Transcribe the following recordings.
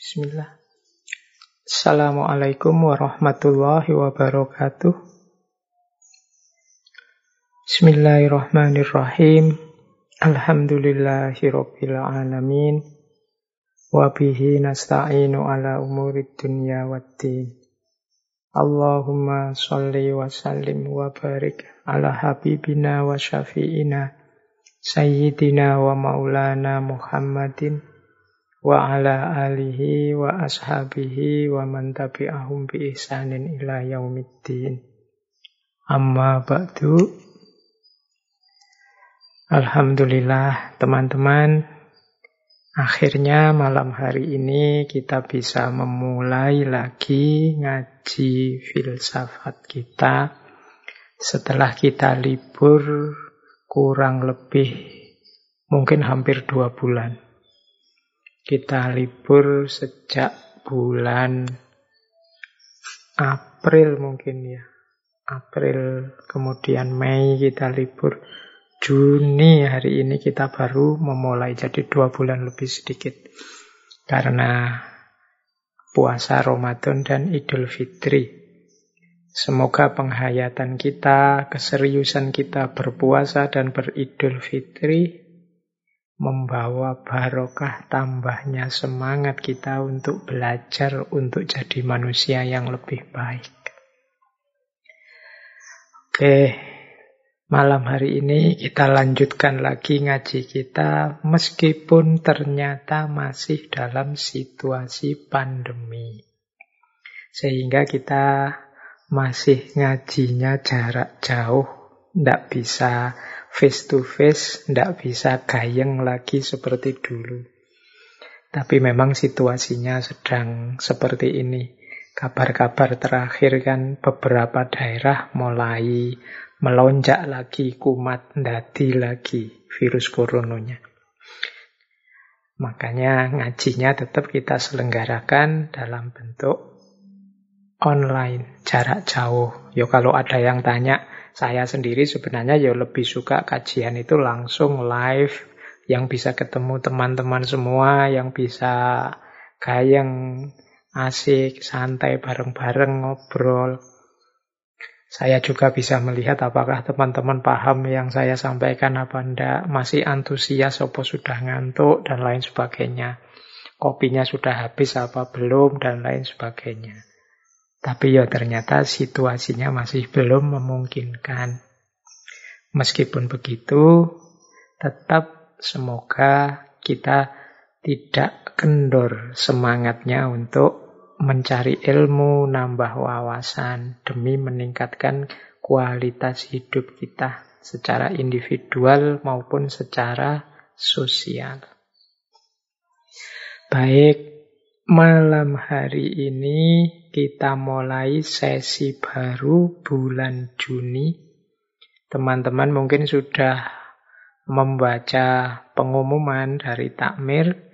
Bismillah. Assalamualaikum warahmatullahi wabarakatuh. Bismillahirrahmanirrahim. Alhamdulillahirabbil alamin. Wa bihi nasta'inu ala umurid dunya waddin. Allahumma salli wa sallim wa barik ala habibina wa syafi'ina sayyidina wa maulana Muhammadin wa ala alihi wa ashabihi wa man tabi'ahum bi ihsanin ila yaumiddin. Amma ba'du. Alhamdulillah teman-teman, akhirnya malam hari ini kita bisa memulai lagi ngaji filsafat kita setelah kita libur kurang lebih mungkin hampir dua bulan. Kita libur sejak bulan April mungkin ya. April, kemudian Mei kita libur. Juni hari ini kita baru memulai, jadi dua bulan lebih sedikit. Karena puasa Ramadan dan Idul Fitri. Semoga penghayatan kita, keseriusan kita berpuasa dan beridul fitri membawa barokah tambahnya semangat kita untuk belajar untuk jadi manusia yang lebih baik. Oke, Malam hari ini kita lanjutkan lagi ngaji kita meskipun ternyata masih dalam situasi pandemi. Sehingga kita masih ngajinya jarak jauh, tidak bisa face to face, tidak bisa gayeng lagi seperti dulu. Tapi memang situasinya sedang seperti ini. Kabar-kabar terakhir kan beberapa daerah mulai melonjak lagi, kumat dadi lagi virus coronanya. Makanya ngajinya tetap kita selenggarakan dalam bentuk online, jarak jauh. Yo kalau ada yang tanya, saya sendiri sebenarnya ya lebih suka kajian itu langsung live, yang bisa ketemu teman-teman semua, yang bisa gayeng, asik, santai, bareng-bareng, ngobrol. Saya juga bisa melihat apakah teman-teman paham yang saya sampaikan apa enggak, masih antusias apa sudah ngantuk, dan lain sebagainya. Kopinya sudah habis apa belum, dan lain sebagainya. Tapi ya ternyata situasinya masih belum memungkinkan. Meskipun begitu, tetap semoga kita tidak kendor semangatnya untuk mencari ilmu, nambah wawasan demi meningkatkan kualitas hidup kita secara individual maupun secara sosial. Baik, malam hari ini kita mulai sesi baru bulan Juni. Teman-teman mungkin sudah membaca pengumuman dari takmir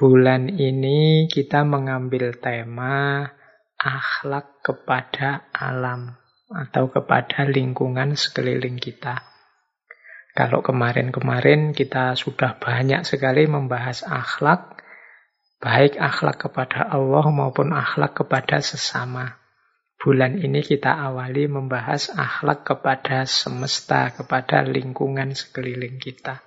Bulan ini kita mengambil tema akhlak kepada alam atau kepada lingkungan sekeliling kita. Kalau kemarin-kemarin kita sudah banyak sekali membahas akhlak, baik akhlak kepada Allah maupun akhlak kepada sesama. Bulan ini kita awali membahas akhlak kepada semesta, kepada lingkungan sekeliling kita.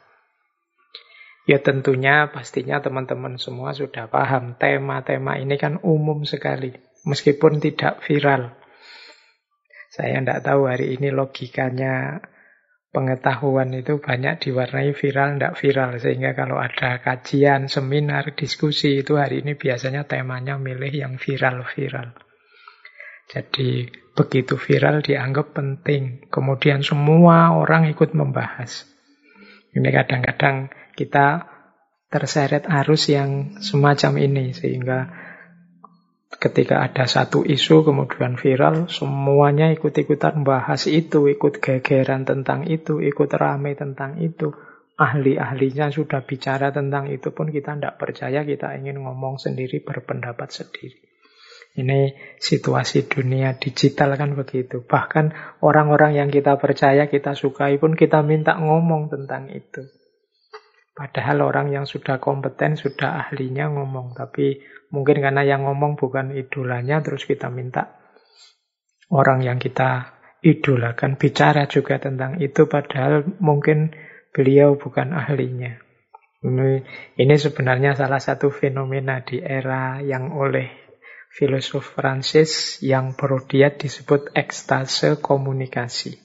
Ya tentunya pastinya teman-teman semua sudah paham tema-tema ini kan umum sekali meskipun tidak viral. Saya tidak tahu hari ini logikanya pengetahuan itu banyak diwarnai viral, tidak viral. Sehingga kalau ada kajian, seminar, diskusi itu hari ini biasanya temanya milih yang viral-viral. Jadi begitu viral dianggap penting. Kemudian semua orang ikut membahas. Ini kadang-kadang kita terseret arus yang semacam ini sehingga ketika ada satu isu kemudian viral semuanya ikut-ikutan bahas itu ikut gegeran tentang itu ikut rame tentang itu. Ahli-ahlinya sudah bicara tentang itu pun kita tidak percaya kita ingin ngomong sendiri berpendapat sendiri. Ini situasi dunia digital kan begitu. Bahkan orang-orang yang kita percaya kita sukai pun kita minta ngomong tentang itu. Padahal orang yang sudah kompeten, sudah ahlinya ngomong. Tapi mungkin karena yang ngomong bukan idolanya, terus kita minta orang yang kita idolakan bicara juga tentang itu. Padahal mungkin beliau bukan ahlinya. Ini, ini sebenarnya salah satu fenomena di era yang oleh filosof Francis yang Brodiat disebut ekstase komunikasi.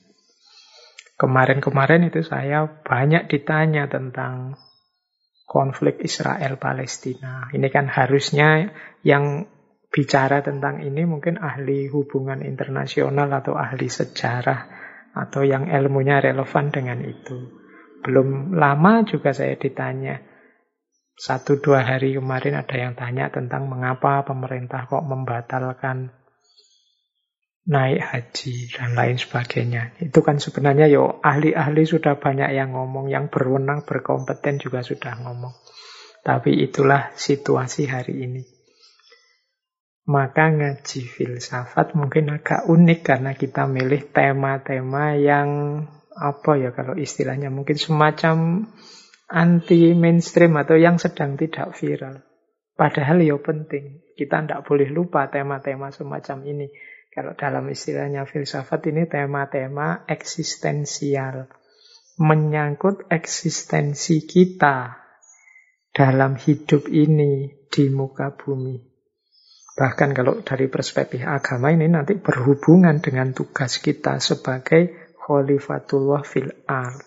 Kemarin-kemarin itu saya banyak ditanya tentang konflik Israel-Palestina. Ini kan harusnya yang bicara tentang ini mungkin ahli hubungan internasional atau ahli sejarah atau yang ilmunya relevan dengan itu. Belum lama juga saya ditanya. Satu dua hari kemarin ada yang tanya tentang mengapa pemerintah kok membatalkan naik haji dan lain sebagainya. Itu kan sebenarnya yo ahli-ahli sudah banyak yang ngomong, yang berwenang, berkompeten juga sudah ngomong. Tapi itulah situasi hari ini. Maka ngaji filsafat mungkin agak unik karena kita milih tema-tema yang apa ya kalau istilahnya mungkin semacam anti mainstream atau yang sedang tidak viral. Padahal ya penting. Kita tidak boleh lupa tema-tema semacam ini. Kalau dalam istilahnya filsafat ini tema-tema eksistensial. Menyangkut eksistensi kita dalam hidup ini di muka bumi. Bahkan kalau dari perspektif agama ini nanti berhubungan dengan tugas kita sebagai khalifatullah fil ard.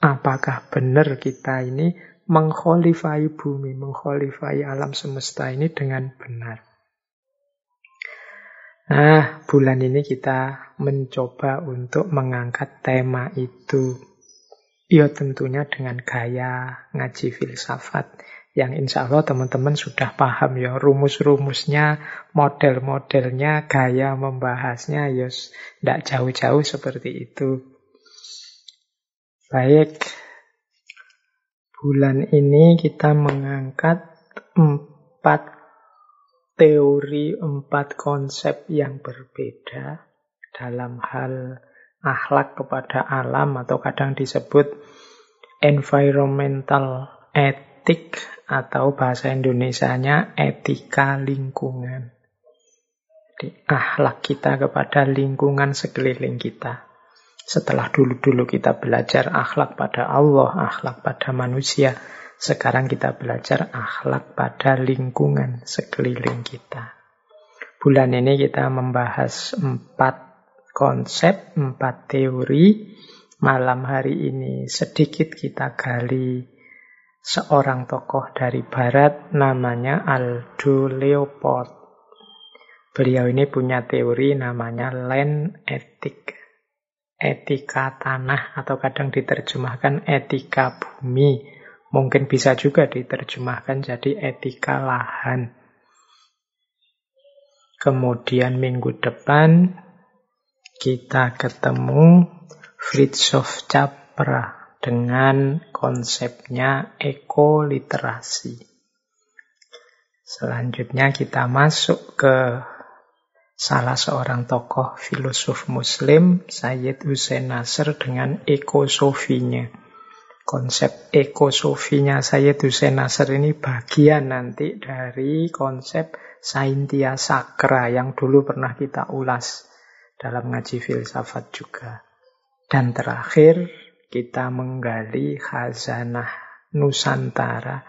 Apakah benar kita ini mengkholifai bumi, mengkholifai alam semesta ini dengan benar? Nah, bulan ini kita mencoba untuk mengangkat tema itu. Ya tentunya dengan gaya ngaji filsafat yang insya Allah teman-teman sudah paham ya rumus-rumusnya, model-modelnya, gaya membahasnya ya tidak jauh-jauh seperti itu. Baik, bulan ini kita mengangkat empat teori empat konsep yang berbeda dalam hal akhlak kepada alam atau kadang disebut environmental etik atau bahasa Indonesianya etika lingkungan. Jadi akhlak kita kepada lingkungan sekeliling kita. Setelah dulu-dulu kita belajar akhlak pada Allah, akhlak pada manusia, sekarang kita belajar akhlak pada lingkungan sekeliling kita. Bulan ini kita membahas empat konsep, empat teori. Malam hari ini sedikit kita gali seorang tokoh dari barat namanya Aldo Leopold. Beliau ini punya teori namanya land ethic. Etika tanah atau kadang diterjemahkan etika bumi Mungkin bisa juga diterjemahkan jadi etika lahan. Kemudian minggu depan kita ketemu Fritjof Capra dengan konsepnya ekoliterasi. Selanjutnya kita masuk ke salah seorang tokoh filosof muslim, Sayyid Hussein Nasr dengan ekosofinya. Konsep ekosofinya saya Hussein Nasr ini bagian nanti dari konsep Saintia Sakra yang dulu pernah kita ulas dalam ngaji filsafat juga. Dan terakhir kita menggali khazanah Nusantara,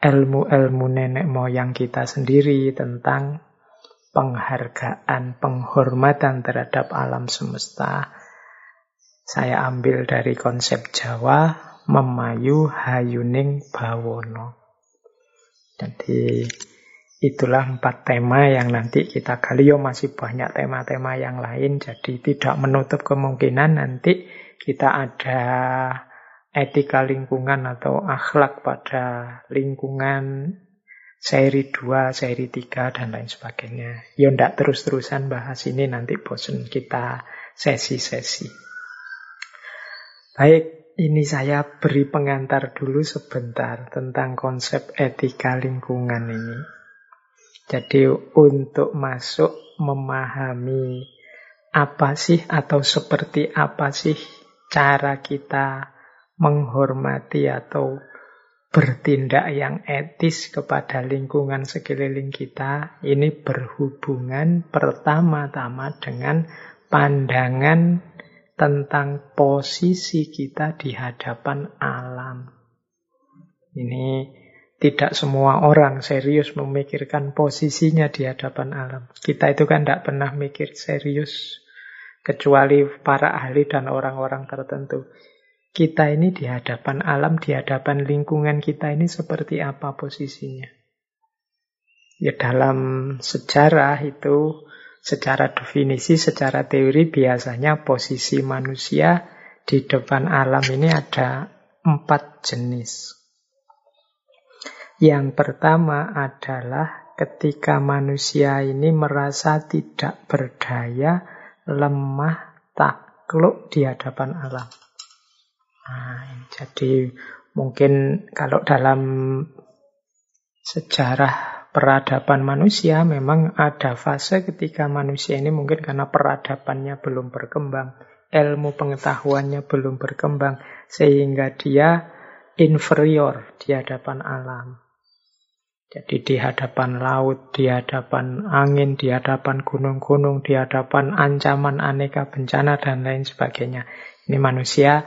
ilmu-ilmu nenek moyang kita sendiri tentang penghargaan, penghormatan terhadap alam semesta, saya ambil dari konsep Jawa, memayu hayuning bawono. Jadi itulah empat tema yang nanti kita gali. Yo masih banyak tema-tema yang lain, jadi tidak menutup kemungkinan nanti kita ada etika lingkungan atau akhlak pada lingkungan seri 2, seri 3, dan lain sebagainya. Yo ndak terus-terusan bahas ini nanti bosen kita sesi-sesi. Baik, ini saya beri pengantar dulu sebentar tentang konsep etika lingkungan ini. Jadi untuk masuk memahami apa sih atau seperti apa sih cara kita menghormati atau bertindak yang etis kepada lingkungan sekeliling kita ini berhubungan pertama-tama dengan pandangan tentang posisi kita di hadapan alam. Ini tidak semua orang serius memikirkan posisinya di hadapan alam. Kita itu kan tidak pernah mikir serius kecuali para ahli dan orang-orang tertentu kita ini di hadapan alam, di hadapan lingkungan kita ini seperti apa posisinya. Ya dalam sejarah itu, secara definisi, secara teori biasanya posisi manusia di depan alam ini ada empat jenis. Yang pertama adalah ketika manusia ini merasa tidak berdaya, lemah, takluk di hadapan alam. Nah, jadi mungkin kalau dalam sejarah peradaban manusia memang ada fase ketika manusia ini mungkin karena peradabannya belum berkembang, ilmu pengetahuannya belum berkembang, sehingga dia inferior di hadapan alam. Jadi di hadapan laut, di hadapan angin, di hadapan gunung-gunung, di hadapan ancaman aneka bencana dan lain sebagainya. Ini manusia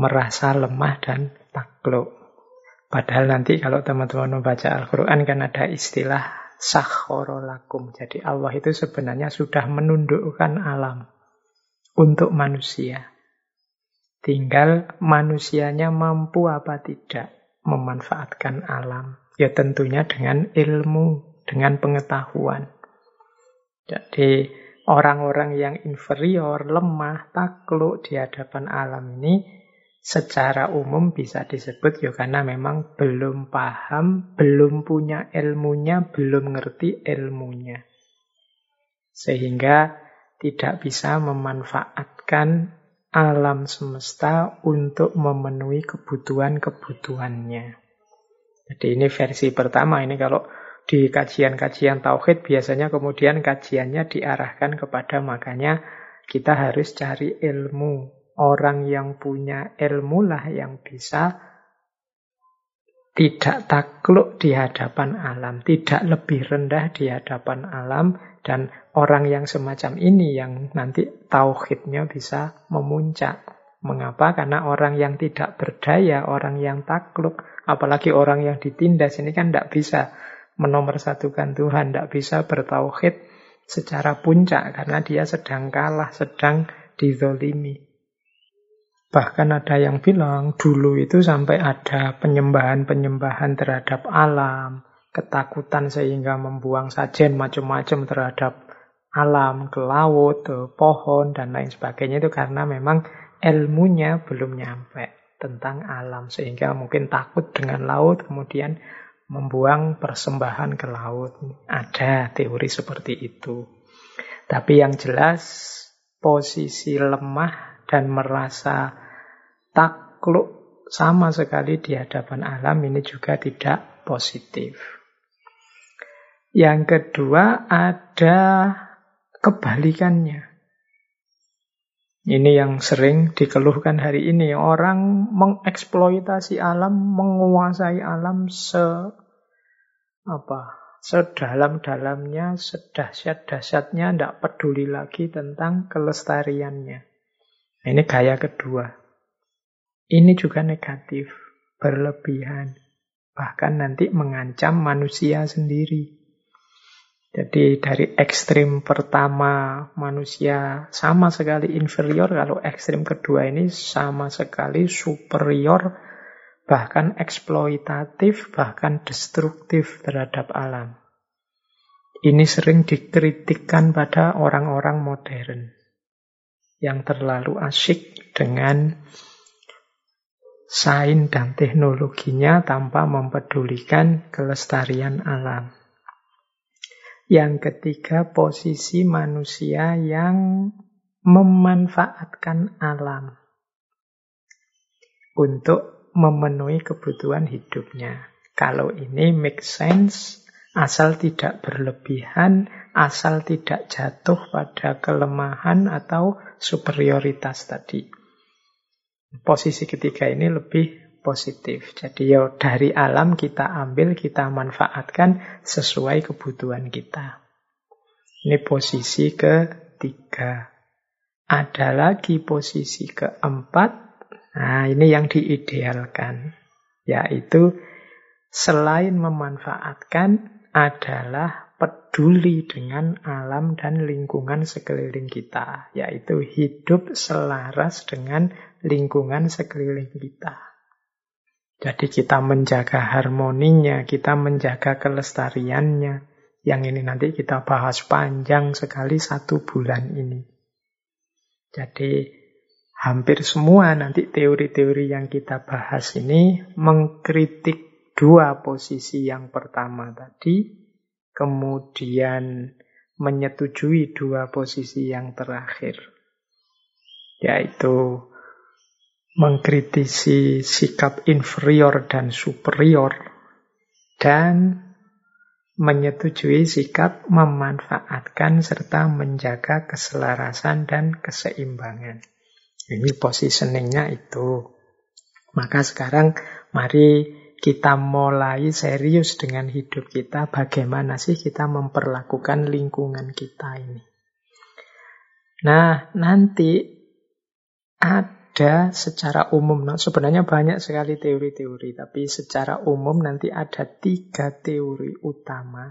merasa lemah dan takluk. Padahal nanti kalau teman-teman membaca Al-Quran kan ada istilah sakhorolakum. Jadi Allah itu sebenarnya sudah menundukkan alam untuk manusia. Tinggal manusianya mampu apa tidak memanfaatkan alam. Ya tentunya dengan ilmu, dengan pengetahuan. Jadi orang-orang yang inferior, lemah, takluk di hadapan alam ini secara umum bisa disebut ya karena memang belum paham, belum punya ilmunya, belum ngerti ilmunya. Sehingga tidak bisa memanfaatkan alam semesta untuk memenuhi kebutuhan-kebutuhannya. Jadi ini versi pertama, ini kalau di kajian-kajian tauhid biasanya kemudian kajiannya diarahkan kepada makanya kita harus cari ilmu Orang yang punya ilmu lah yang bisa tidak takluk di hadapan alam, tidak lebih rendah di hadapan alam, dan orang yang semacam ini yang nanti tauhidnya bisa memuncak. Mengapa? Karena orang yang tidak berdaya, orang yang takluk, apalagi orang yang ditindas ini kan tidak bisa menomorsatukan Tuhan, tidak bisa bertauhid secara puncak karena dia sedang kalah, sedang dizolimi. Bahkan ada yang bilang dulu itu sampai ada penyembahan-penyembahan terhadap alam, ketakutan sehingga membuang sajen macam-macam terhadap alam, ke laut, ke pohon, dan lain sebagainya itu karena memang ilmunya belum nyampe tentang alam. Sehingga mungkin takut dengan laut, kemudian membuang persembahan ke laut. Ada teori seperti itu. Tapi yang jelas posisi lemah dan merasa takluk sama sekali di hadapan alam ini juga tidak positif. Yang kedua ada kebalikannya. Ini yang sering dikeluhkan hari ini. Orang mengeksploitasi alam, menguasai alam se apa sedalam-dalamnya, sedahsyat-dahsyatnya, tidak peduli lagi tentang kelestariannya. Ini gaya kedua. Ini juga negatif, berlebihan, bahkan nanti mengancam manusia sendiri. Jadi dari ekstrim pertama manusia sama sekali inferior, kalau ekstrim kedua ini sama sekali superior, bahkan eksploitatif, bahkan destruktif terhadap alam. Ini sering dikritikkan pada orang-orang modern yang terlalu asyik dengan sains dan teknologinya tanpa mempedulikan kelestarian alam. Yang ketiga, posisi manusia yang memanfaatkan alam untuk memenuhi kebutuhan hidupnya. Kalau ini make sense, asal tidak berlebihan, asal tidak jatuh pada kelemahan atau superioritas tadi. Posisi ketiga ini lebih positif. Jadi ya dari alam kita ambil, kita manfaatkan sesuai kebutuhan kita. Ini posisi ketiga. Ada lagi posisi keempat. Nah, ini yang diidealkan. Yaitu selain memanfaatkan adalah peduli dengan alam dan lingkungan sekeliling kita. Yaitu hidup selaras dengan lingkungan sekeliling kita. Jadi kita menjaga harmoninya, kita menjaga kelestariannya. Yang ini nanti kita bahas panjang sekali satu bulan ini. Jadi hampir semua nanti teori-teori yang kita bahas ini mengkritik dua posisi yang pertama tadi, kemudian menyetujui dua posisi yang terakhir, yaitu mengkritisi sikap inferior dan superior, dan menyetujui sikap memanfaatkan serta menjaga keselarasan dan keseimbangan. Ini positioningnya itu. Maka sekarang mari kita mulai serius dengan hidup kita. Bagaimana sih kita memperlakukan lingkungan kita ini? Nah, nanti ada secara umum, nah, sebenarnya banyak sekali teori-teori, tapi secara umum nanti ada tiga teori utama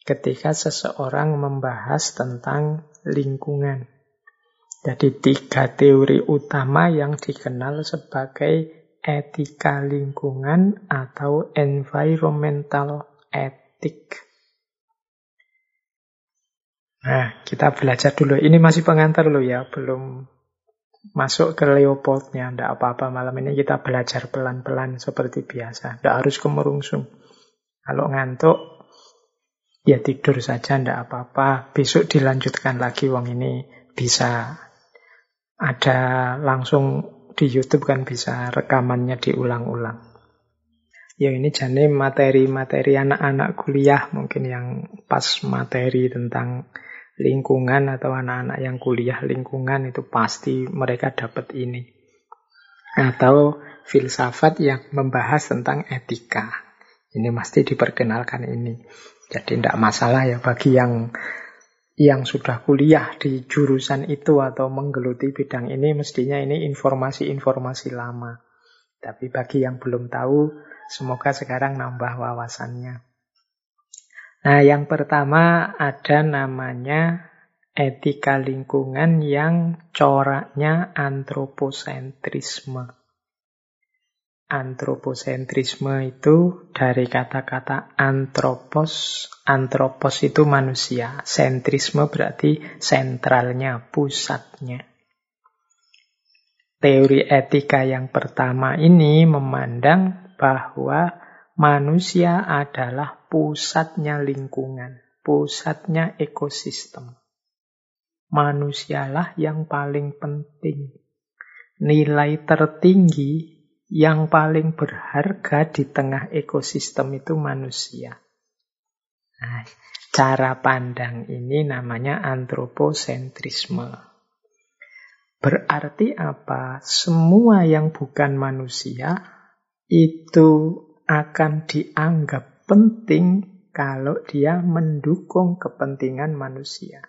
ketika seseorang membahas tentang lingkungan. Jadi tiga teori utama yang dikenal sebagai etika lingkungan atau environmental ethic. Nah, kita belajar dulu. Ini masih pengantar loh ya, belum masuk ke Leopoldnya. Tidak apa-apa, malam ini kita belajar pelan-pelan seperti biasa. Tidak harus kemerungsung. Kalau ngantuk, ya tidur saja, tidak apa-apa. Besok dilanjutkan lagi, wong ini bisa ada langsung di YouTube kan bisa rekamannya diulang-ulang. Ya ini jadi materi-materi anak-anak kuliah mungkin yang pas materi tentang lingkungan atau anak-anak yang kuliah lingkungan itu pasti mereka dapat ini. Atau filsafat yang membahas tentang etika. Ini pasti diperkenalkan ini. Jadi tidak masalah ya bagi yang yang sudah kuliah di jurusan itu atau menggeluti bidang ini mestinya ini informasi-informasi lama. Tapi bagi yang belum tahu, semoga sekarang nambah wawasannya. Nah, yang pertama ada namanya etika lingkungan yang coraknya antroposentrisme. Antroposentrisme itu dari kata-kata antropos. Antropos itu manusia. Sentrisme berarti sentralnya, pusatnya. Teori etika yang pertama ini memandang bahwa manusia adalah pusatnya lingkungan, pusatnya ekosistem. Manusialah yang paling penting. Nilai tertinggi yang paling berharga di tengah ekosistem itu manusia. Nah, cara pandang ini namanya antroposentrisme. Berarti apa? Semua yang bukan manusia itu akan dianggap penting kalau dia mendukung kepentingan manusia.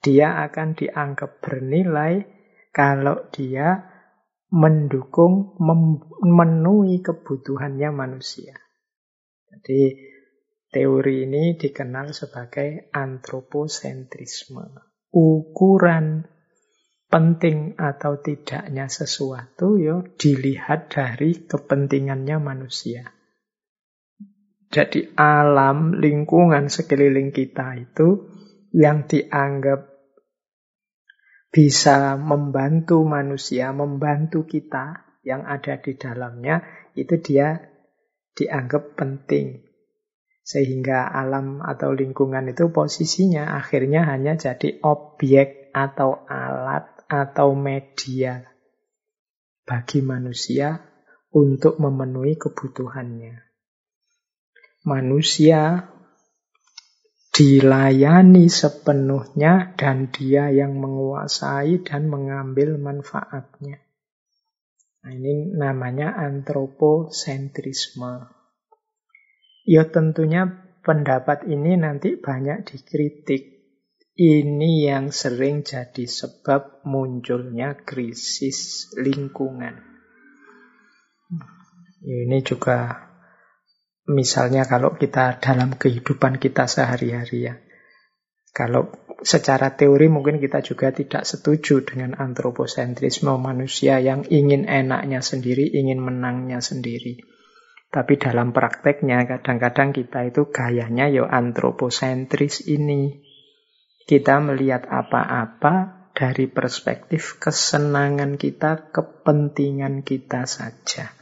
Dia akan dianggap bernilai kalau dia mendukung, memenuhi kebutuhannya manusia. Jadi teori ini dikenal sebagai antroposentrisme. Ukuran penting atau tidaknya sesuatu yo dilihat dari kepentingannya manusia. Jadi alam, lingkungan sekeliling kita itu yang dianggap bisa membantu manusia, membantu kita yang ada di dalamnya, itu dia dianggap penting. Sehingga alam atau lingkungan itu posisinya akhirnya hanya jadi objek atau alat atau media bagi manusia untuk memenuhi kebutuhannya manusia dilayani sepenuhnya dan dia yang menguasai dan mengambil manfaatnya. Nah, ini namanya antroposentrisme. Ya tentunya pendapat ini nanti banyak dikritik. Ini yang sering jadi sebab munculnya krisis lingkungan. Ini juga misalnya kalau kita dalam kehidupan kita sehari-hari ya. Kalau secara teori mungkin kita juga tidak setuju dengan antroposentrisme manusia yang ingin enaknya sendiri, ingin menangnya sendiri. Tapi dalam prakteknya kadang-kadang kita itu gayanya yo antroposentris ini. Kita melihat apa-apa dari perspektif kesenangan kita, kepentingan kita saja.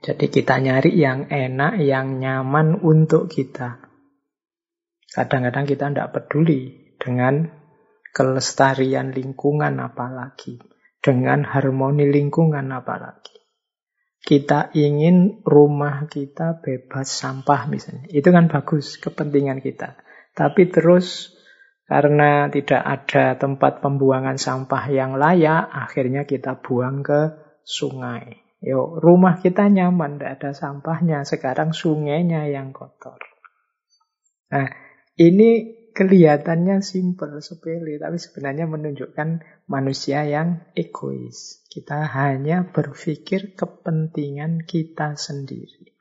Jadi kita nyari yang enak, yang nyaman untuk kita. Kadang-kadang kita tidak peduli dengan kelestarian lingkungan apalagi. Dengan harmoni lingkungan apalagi. Kita ingin rumah kita bebas sampah misalnya. Itu kan bagus, kepentingan kita. Tapi terus karena tidak ada tempat pembuangan sampah yang layak, akhirnya kita buang ke sungai. Yo, rumah kita nyaman, tidak ada sampahnya. Sekarang sungainya yang kotor. Nah, ini kelihatannya simpel, sepele, tapi sebenarnya menunjukkan manusia yang egois. Kita hanya berpikir kepentingan kita sendiri.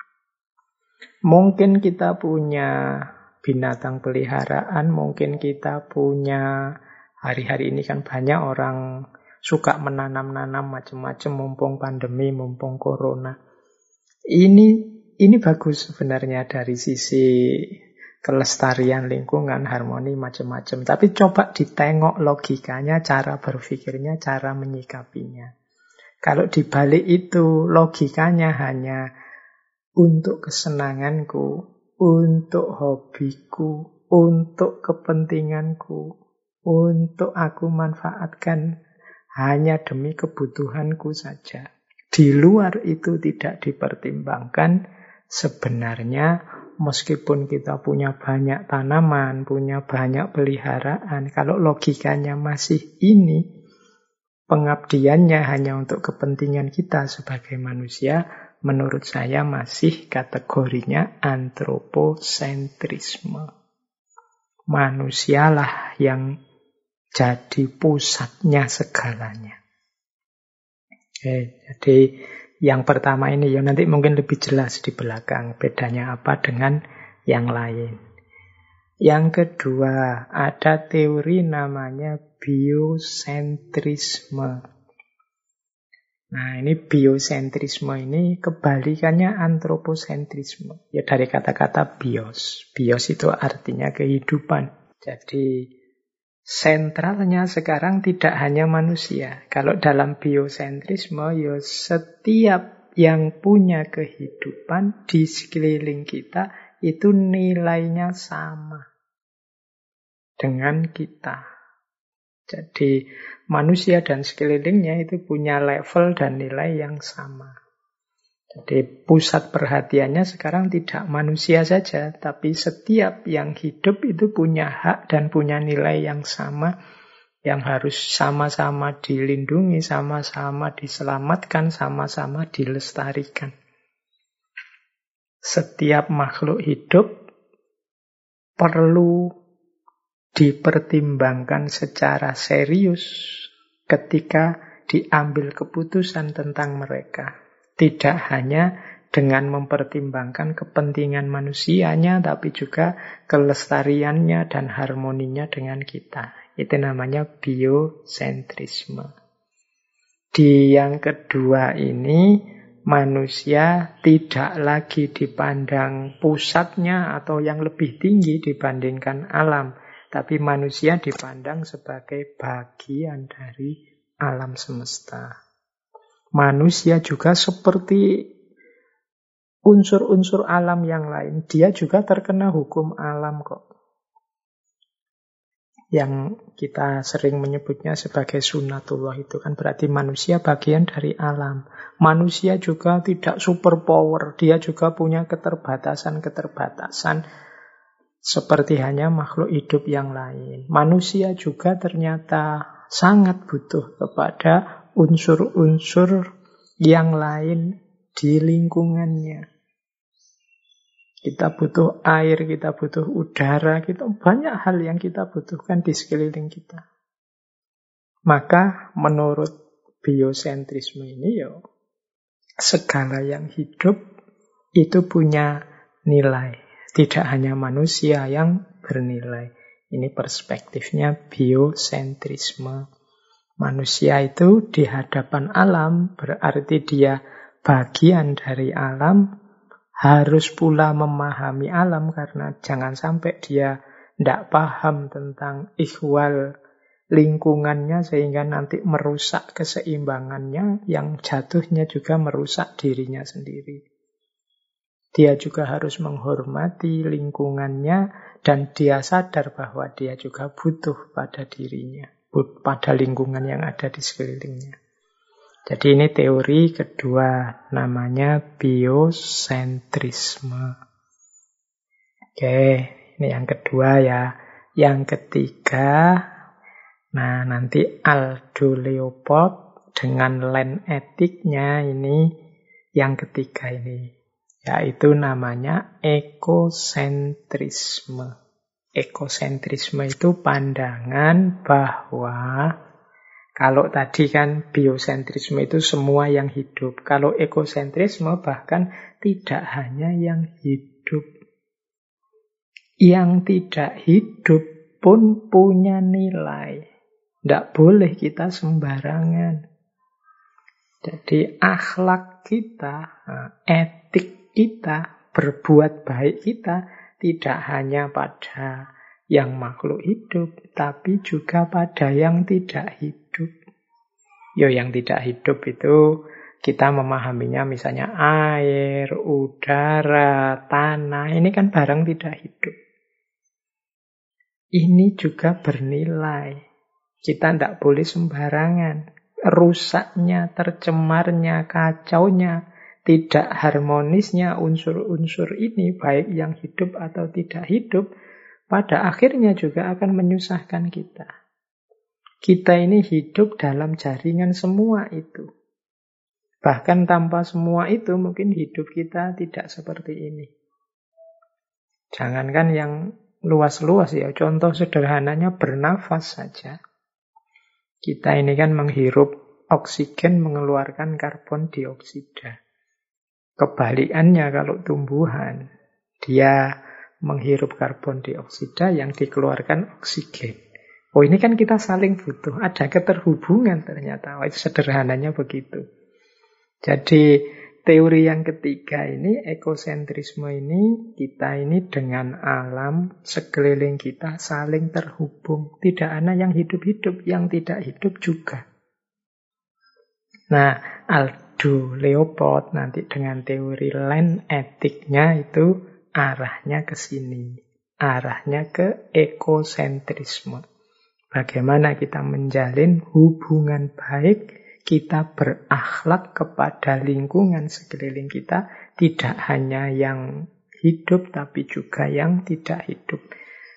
Mungkin kita punya binatang peliharaan, mungkin kita punya hari-hari ini kan banyak orang suka menanam-nanam macam-macam mumpung pandemi, mumpung corona. Ini ini bagus sebenarnya dari sisi kelestarian lingkungan, harmoni macam-macam. Tapi coba ditengok logikanya, cara berpikirnya, cara menyikapinya. Kalau dibalik itu logikanya hanya untuk kesenanganku, untuk hobiku, untuk kepentinganku, untuk aku manfaatkan hanya demi kebutuhanku saja. Di luar itu tidak dipertimbangkan, sebenarnya meskipun kita punya banyak tanaman, punya banyak peliharaan, kalau logikanya masih ini, pengabdiannya hanya untuk kepentingan kita sebagai manusia, menurut saya masih kategorinya antroposentrisme. Manusialah yang jadi pusatnya segalanya. Oke, jadi yang pertama ini ya nanti mungkin lebih jelas di belakang bedanya apa dengan yang lain. Yang kedua, ada teori namanya biosentrisme. Nah, ini biosentrisme ini kebalikannya antroposentrisme. Ya dari kata-kata bios. Bios itu artinya kehidupan. Jadi sentralnya sekarang tidak hanya manusia. Kalau dalam biosentrisme, ya setiap yang punya kehidupan di sekeliling kita itu nilainya sama dengan kita. Jadi manusia dan sekelilingnya itu punya level dan nilai yang sama. Jadi pusat perhatiannya sekarang tidak manusia saja, tapi setiap yang hidup itu punya hak dan punya nilai yang sama, yang harus sama-sama dilindungi, sama-sama diselamatkan, sama-sama dilestarikan. Setiap makhluk hidup perlu dipertimbangkan secara serius ketika diambil keputusan tentang mereka. Tidak hanya dengan mempertimbangkan kepentingan manusianya, tapi juga kelestariannya dan harmoninya dengan kita. Itu namanya biosentrisme. Di yang kedua ini, manusia tidak lagi dipandang pusatnya atau yang lebih tinggi dibandingkan alam, tapi manusia dipandang sebagai bagian dari alam semesta manusia juga seperti unsur-unsur alam yang lain. Dia juga terkena hukum alam kok. Yang kita sering menyebutnya sebagai sunatullah itu kan berarti manusia bagian dari alam. Manusia juga tidak super power, dia juga punya keterbatasan-keterbatasan seperti hanya makhluk hidup yang lain. Manusia juga ternyata sangat butuh kepada unsur-unsur yang lain di lingkungannya. Kita butuh air, kita butuh udara, kita banyak hal yang kita butuhkan di sekeliling kita. Maka menurut biosentrisme ini ya segala yang hidup itu punya nilai. Tidak hanya manusia yang bernilai. Ini perspektifnya biosentrisme. Manusia itu di hadapan alam berarti dia bagian dari alam, harus pula memahami alam karena jangan sampai dia tidak paham tentang ikhwal lingkungannya sehingga nanti merusak keseimbangannya yang jatuhnya juga merusak dirinya sendiri. Dia juga harus menghormati lingkungannya dan dia sadar bahwa dia juga butuh pada dirinya, pada lingkungan yang ada di sekelilingnya. Jadi ini teori kedua, namanya biosentrisme. Oke, ini yang kedua ya. Yang ketiga, nah nanti Aldo Leopold dengan land etiknya ini yang ketiga ini. Yaitu namanya ekosentrisme. Ekosentrisme itu pandangan bahwa kalau tadi kan biosentrisme itu semua yang hidup. Kalau ekosentrisme bahkan tidak hanya yang hidup. Yang tidak hidup pun punya nilai. Tidak boleh kita sembarangan. Jadi akhlak kita, etik kita, berbuat baik kita tidak hanya pada yang makhluk hidup, tapi juga pada yang tidak hidup. Yo yang tidak hidup itu kita memahaminya misalnya air, udara, tanah, ini kan barang tidak hidup. Ini juga bernilai. Kita tidak boleh sembarangan. Rusaknya, tercemarnya, kacaunya, tidak harmonisnya unsur-unsur ini, baik yang hidup atau tidak hidup, pada akhirnya juga akan menyusahkan kita. Kita ini hidup dalam jaringan semua itu. Bahkan tanpa semua itu mungkin hidup kita tidak seperti ini. Jangankan yang luas-luas ya, contoh sederhananya bernafas saja. Kita ini kan menghirup oksigen mengeluarkan karbon dioksida. Kebalikannya kalau tumbuhan, dia menghirup karbon dioksida yang dikeluarkan oksigen. Oh ini kan kita saling butuh, ada keterhubungan ternyata. Oh, itu sederhananya begitu. Jadi teori yang ketiga ini, ekosentrisme ini, kita ini dengan alam sekeliling kita saling terhubung. Tidak ada yang hidup-hidup, yang tidak hidup juga. Nah, Aldo Leopold nanti dengan teori land etiknya itu arahnya ke sini. Arahnya ke ekosentrisme. Bagaimana kita menjalin hubungan baik, kita berakhlak kepada lingkungan sekeliling kita, tidak hanya yang hidup tapi juga yang tidak hidup.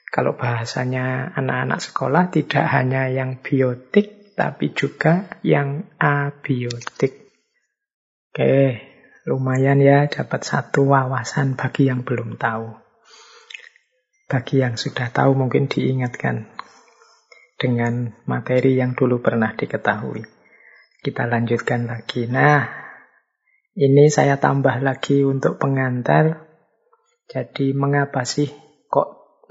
Kalau bahasanya anak-anak sekolah tidak hanya yang biotik tapi juga yang abiotik. Oke, lumayan ya dapat satu wawasan bagi yang belum tahu. Bagi yang sudah tahu mungkin diingatkan dengan materi yang dulu pernah diketahui. Kita lanjutkan lagi. Nah, ini saya tambah lagi untuk pengantar. Jadi mengapa sih kok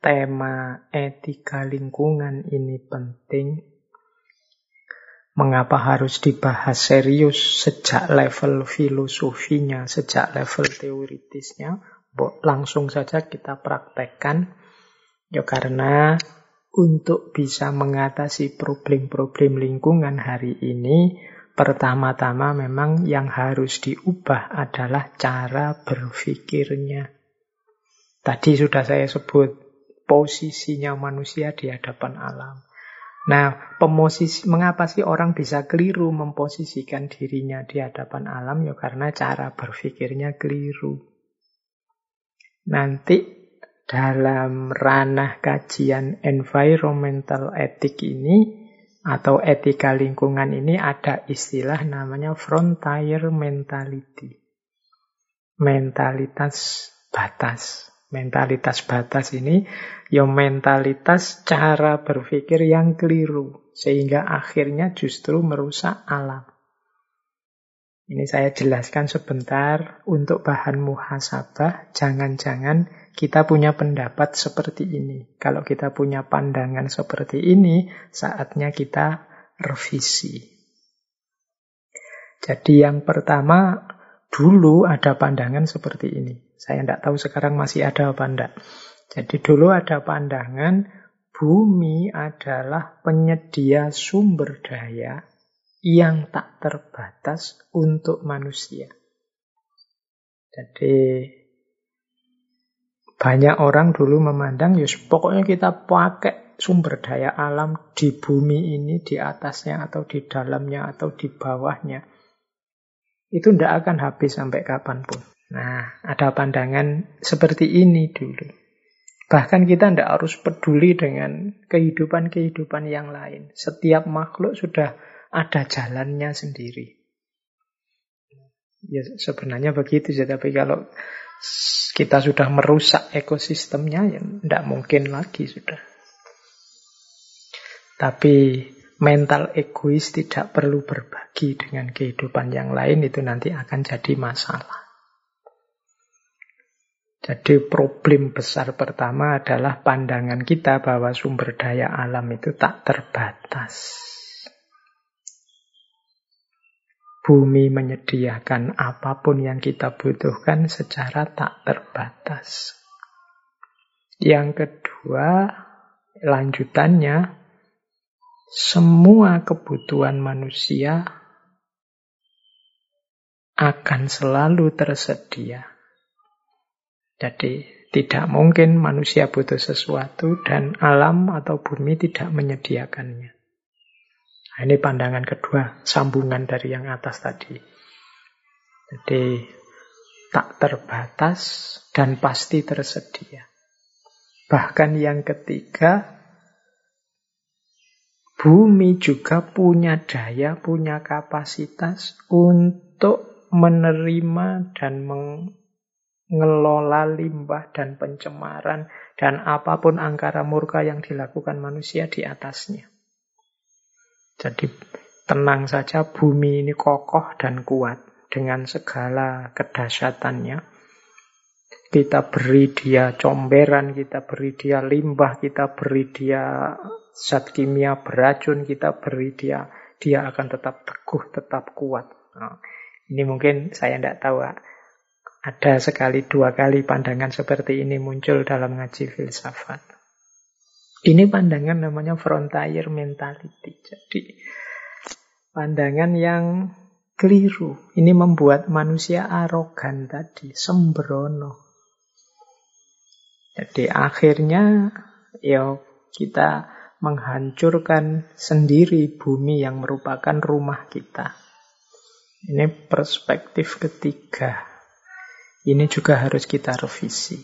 tema etika lingkungan ini penting? Mengapa harus dibahas serius sejak level filosofinya, sejak level teoritisnya? Langsung saja kita praktekkan. Ya karena untuk bisa mengatasi problem-problem lingkungan hari ini, pertama-tama memang yang harus diubah adalah cara berpikirnya. Tadi sudah saya sebut posisinya manusia di hadapan alam. Nah, pemosisi, mengapa sih orang bisa keliru memposisikan dirinya di hadapan alam? Ya karena cara berpikirnya keliru. Nanti dalam ranah kajian environmental etik ini atau etika lingkungan ini ada istilah namanya frontier mentality. Mentalitas batas. Mentalitas batas ini ya mentalitas cara berpikir yang keliru sehingga akhirnya justru merusak alam. Ini saya jelaskan sebentar untuk bahan muhasabah. Jangan-jangan kita punya pendapat seperti ini. Kalau kita punya pandangan seperti ini, saatnya kita revisi. Jadi yang pertama, dulu ada pandangan seperti ini. Saya tidak tahu sekarang masih ada apa enggak. Jadi dulu ada pandangan bumi adalah penyedia sumber daya yang tak terbatas untuk manusia. Jadi banyak orang dulu memandang, ya pokoknya kita pakai sumber daya alam di bumi ini, di atasnya atau di dalamnya atau di bawahnya. Itu tidak akan habis sampai kapan pun. Nah, ada pandangan seperti ini dulu. Bahkan kita tidak harus peduli dengan kehidupan-kehidupan yang lain. Setiap makhluk sudah ada jalannya sendiri. Ya sebenarnya begitu ya, tapi kalau kita sudah merusak ekosistemnya, ya tidak mungkin lagi sudah. Tapi mental egois tidak perlu berbagi dengan kehidupan yang lain, itu nanti akan jadi masalah. Jadi problem besar pertama adalah pandangan kita bahwa sumber daya alam itu tak terbatas. Bumi menyediakan apa pun yang kita butuhkan secara tak terbatas. Yang kedua, lanjutannya, semua kebutuhan manusia akan selalu tersedia. Jadi tidak mungkin manusia butuh sesuatu dan alam atau bumi tidak menyediakannya. Nah, ini pandangan kedua, sambungan dari yang atas tadi. Jadi tak terbatas dan pasti tersedia. Bahkan yang ketiga, bumi juga punya daya, punya kapasitas untuk menerima dan mengelola limbah dan pencemaran dan apa pun angkara murka yang dilakukan manusia di atasnya. Jadi tenang saja bumi ini kokoh dan kuat dengan segala kedahsyatannya. Kita beri dia comberan, kita beri dia limbah, kita beri dia zat kimia beracun, kita beri dia, dia akan tetap teguh, tetap kuat. Nah, ini mungkin saya tidak tahu, ada sekali dua kali pandangan seperti ini muncul dalam ngaji filsafat. Ini pandangan namanya frontier mentality. Jadi pandangan yang keliru. Ini membuat manusia arogan tadi, sembrono. Jadi akhirnya ya kita menghancurkan sendiri bumi yang merupakan rumah kita. Ini perspektif ketiga. Ini juga harus kita revisi.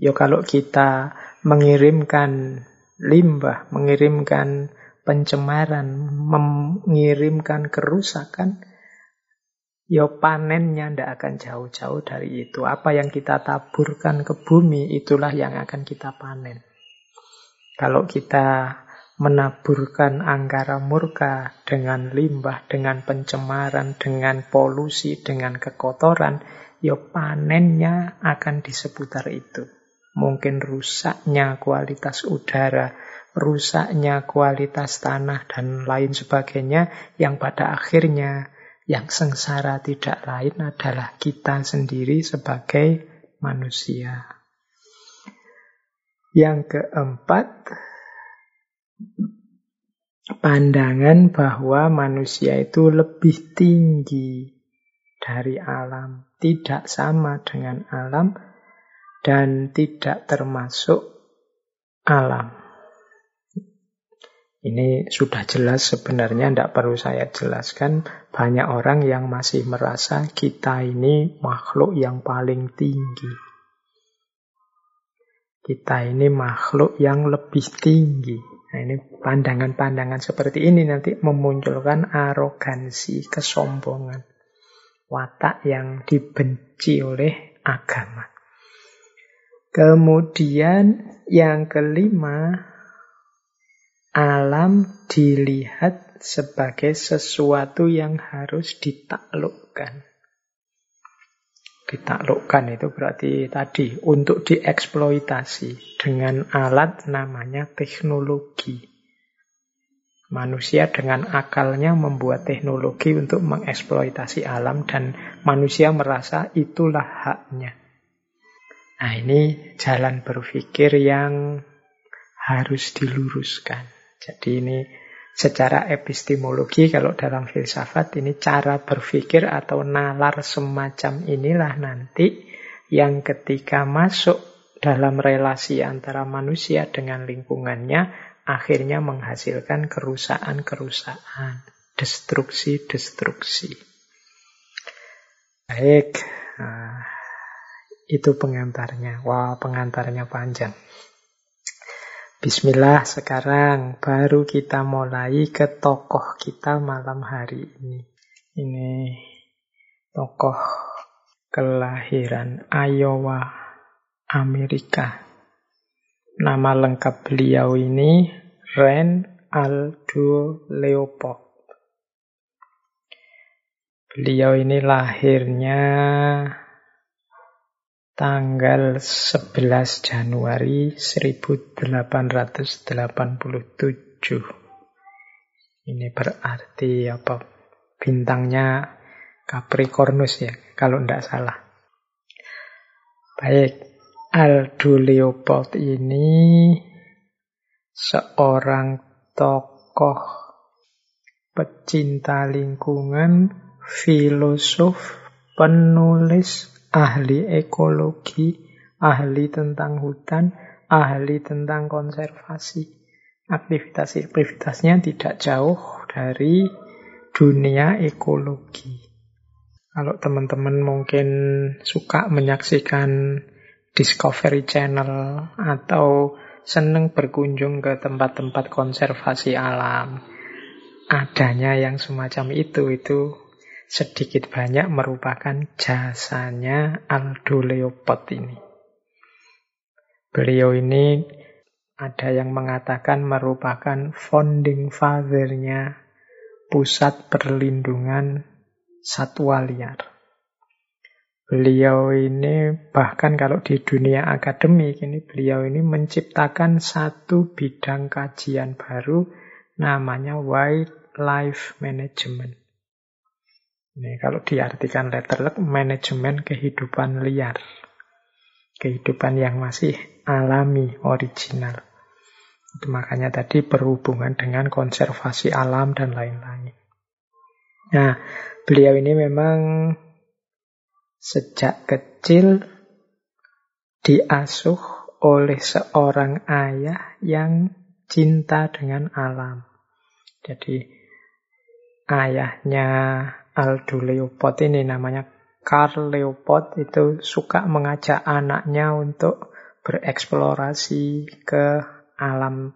Ya kalau kita mengirimkan limbah, mengirimkan pencemaran, mengirimkan kerusakan, ya panennya tidak akan jauh-jauh dari itu. Apa yang kita taburkan ke bumi, itulah yang akan kita panen. Kalau kita menaburkan angkara murka dengan limbah, dengan pencemaran, dengan polusi, dengan kekotoran, ya panennya akan di seputar itu mungkin rusaknya kualitas udara, rusaknya kualitas tanah, dan lain sebagainya, yang pada akhirnya yang sengsara tidak lain adalah kita sendiri sebagai manusia. Yang keempat, pandangan bahwa manusia itu lebih tinggi dari alam, tidak sama dengan alam, dan tidak termasuk alam. Ini sudah jelas sebenarnya, tidak perlu saya jelaskan. Banyak orang yang masih merasa kita ini makhluk yang paling tinggi. Kita ini makhluk yang lebih tinggi. Nah ini pandangan-pandangan seperti ini nanti memunculkan arogansi, kesombongan. Watak yang dibenci oleh agama. Kemudian yang kelima, alam dilihat sebagai sesuatu yang harus ditaklukkan. Ditaklukkan itu berarti tadi untuk dieksploitasi dengan alat namanya teknologi. Manusia dengan akalnya membuat teknologi untuk mengeksploitasi alam dan manusia merasa itulah haknya. Nah ini jalan berpikir yang harus diluruskan. Jadi ini Secara epistemologi kalau dalam filsafat ini cara berpikir atau nalar semacam inilah nanti yang ketika masuk dalam relasi antara manusia dengan lingkungannya akhirnya menghasilkan kerusakan-kerusakan, destruksi-destruksi. Baik, nah, itu pengantarnya. Wah, pengantarnya panjang. Bismillah sekarang baru kita mulai ke tokoh kita malam hari ini. Ini tokoh kelahiran Iowa, Amerika. Nama lengkap beliau ini Ren Aldo Leopold. Beliau ini lahirnya tanggal 11 Januari 1887. Ini berarti apa? Bintangnya Capricornus ya, kalau tidak salah. Baik, Aldo Leopold ini seorang tokoh pecinta lingkungan, filosof, penulis, ahli ekologi, ahli tentang hutan, ahli tentang konservasi. Aktivitas-aktivitasnya tidak jauh dari dunia ekologi. Kalau teman-teman mungkin suka menyaksikan Discovery Channel atau senang berkunjung ke tempat-tempat konservasi alam, adanya yang semacam itu itu sedikit banyak merupakan jasanya Aldo Leopold ini. Beliau ini ada yang mengatakan merupakan founding father-nya pusat perlindungan satwa liar. Beliau ini bahkan kalau di dunia akademik ini beliau ini menciptakan satu bidang kajian baru namanya wildlife management. Ini kalau diartikan letterlek, manajemen kehidupan liar. Kehidupan yang masih alami, original. Itu makanya tadi berhubungan dengan konservasi alam dan lain-lain. Nah, beliau ini memang sejak kecil diasuh oleh seorang ayah yang cinta dengan alam. Jadi ayahnya Aldo Leopold ini namanya Karl Leopold itu suka mengajak anaknya untuk bereksplorasi ke alam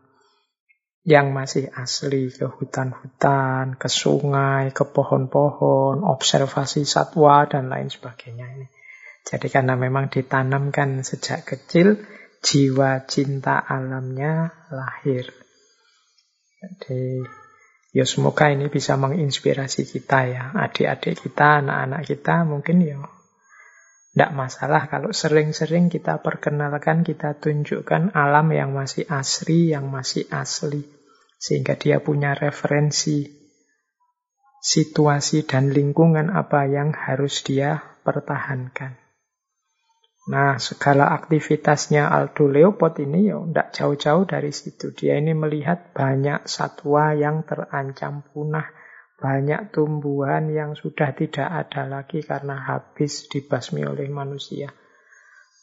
yang masih asli, ke hutan-hutan, ke sungai, ke pohon-pohon, observasi satwa, dan lain sebagainya. Ini. Jadi karena memang ditanamkan sejak kecil, jiwa cinta alamnya lahir. Jadi Ya semoga ini bisa menginspirasi kita ya. Adik-adik kita, anak-anak kita mungkin ya tidak masalah kalau sering-sering kita perkenalkan, kita tunjukkan alam yang masih asri, yang masih asli. Sehingga dia punya referensi situasi dan lingkungan apa yang harus dia pertahankan. Nah, segala aktivitasnya Aldo Leopold ini ya tidak jauh-jauh dari situ. Dia ini melihat banyak satwa yang terancam punah, banyak tumbuhan yang sudah tidak ada lagi karena habis dibasmi oleh manusia.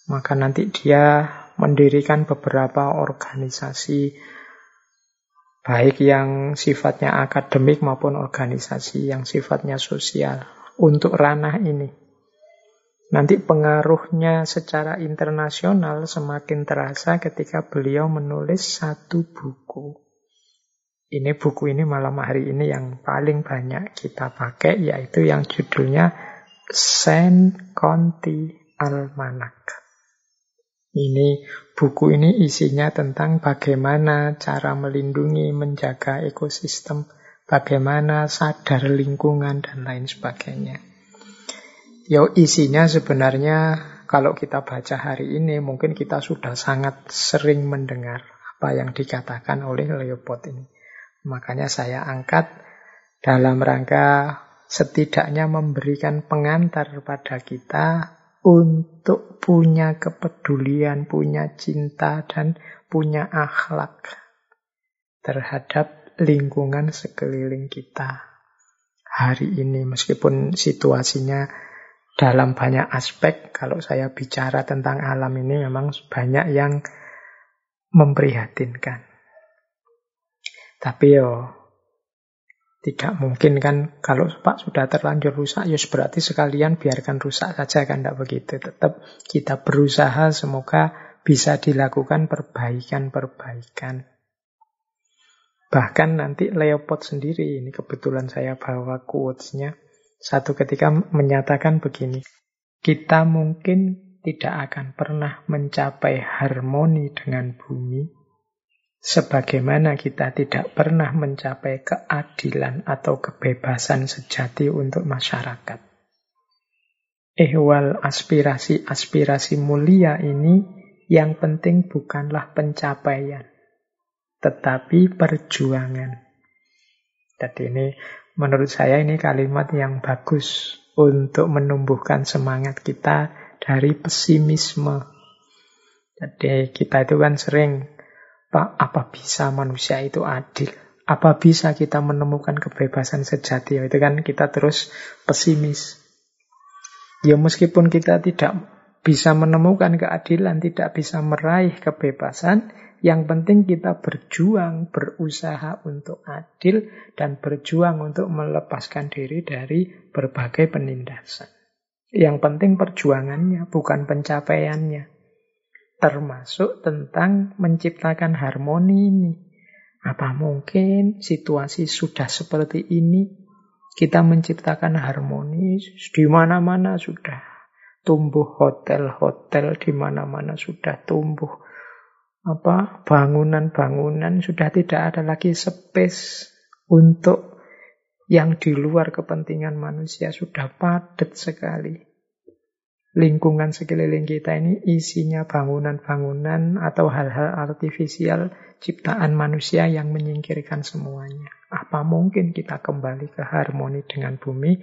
Maka nanti dia mendirikan beberapa organisasi baik yang sifatnya akademik maupun organisasi yang sifatnya sosial untuk ranah ini. Nanti pengaruhnya secara internasional semakin terasa ketika beliau menulis satu buku. Ini buku ini malam hari ini yang paling banyak kita pakai yaitu yang judulnya Saint Conti Almanac. Ini buku ini isinya tentang bagaimana cara melindungi, menjaga ekosistem, bagaimana sadar lingkungan dan lain sebagainya. Yo isinya sebenarnya kalau kita baca hari ini mungkin kita sudah sangat sering mendengar apa yang dikatakan oleh Leopold ini. Makanya saya angkat dalam rangka setidaknya memberikan pengantar pada kita untuk punya kepedulian, punya cinta, dan punya akhlak terhadap lingkungan sekeliling kita hari ini. Meskipun situasinya dalam banyak aspek, kalau saya bicara tentang alam ini memang banyak yang memprihatinkan. Tapi yo tidak mungkin kan kalau Pak sudah terlanjur rusak, ya berarti sekalian biarkan rusak saja kan tidak begitu. Tetap kita berusaha semoga bisa dilakukan perbaikan-perbaikan. Bahkan nanti Leopold sendiri, ini kebetulan saya bawa quotes-nya, satu ketika menyatakan begini, kita mungkin tidak akan pernah mencapai harmoni dengan bumi Sebagaimana kita tidak pernah mencapai keadilan atau kebebasan sejati untuk masyarakat. Ehwal aspirasi-aspirasi mulia ini yang penting bukanlah pencapaian, tetapi perjuangan. Jadi ini menurut saya ini kalimat yang bagus untuk menumbuhkan semangat kita dari pesimisme. Jadi kita itu kan sering Pak, apa bisa manusia itu adil? Apa bisa kita menemukan kebebasan sejati? Itu kan kita terus pesimis. Ya meskipun kita tidak bisa menemukan keadilan, tidak bisa meraih kebebasan, yang penting kita berjuang, berusaha untuk adil, dan berjuang untuk melepaskan diri dari berbagai penindasan. Yang penting perjuangannya, bukan pencapaiannya termasuk tentang menciptakan harmoni ini. Apa mungkin situasi sudah seperti ini? Kita menciptakan harmoni di mana-mana sudah tumbuh hotel-hotel di mana-mana sudah tumbuh apa bangunan-bangunan sudah tidak ada lagi space untuk yang di luar kepentingan manusia sudah padat sekali lingkungan sekeliling kita ini isinya bangunan-bangunan atau hal-hal artifisial ciptaan manusia yang menyingkirkan semuanya. Apa mungkin kita kembali ke harmoni dengan bumi?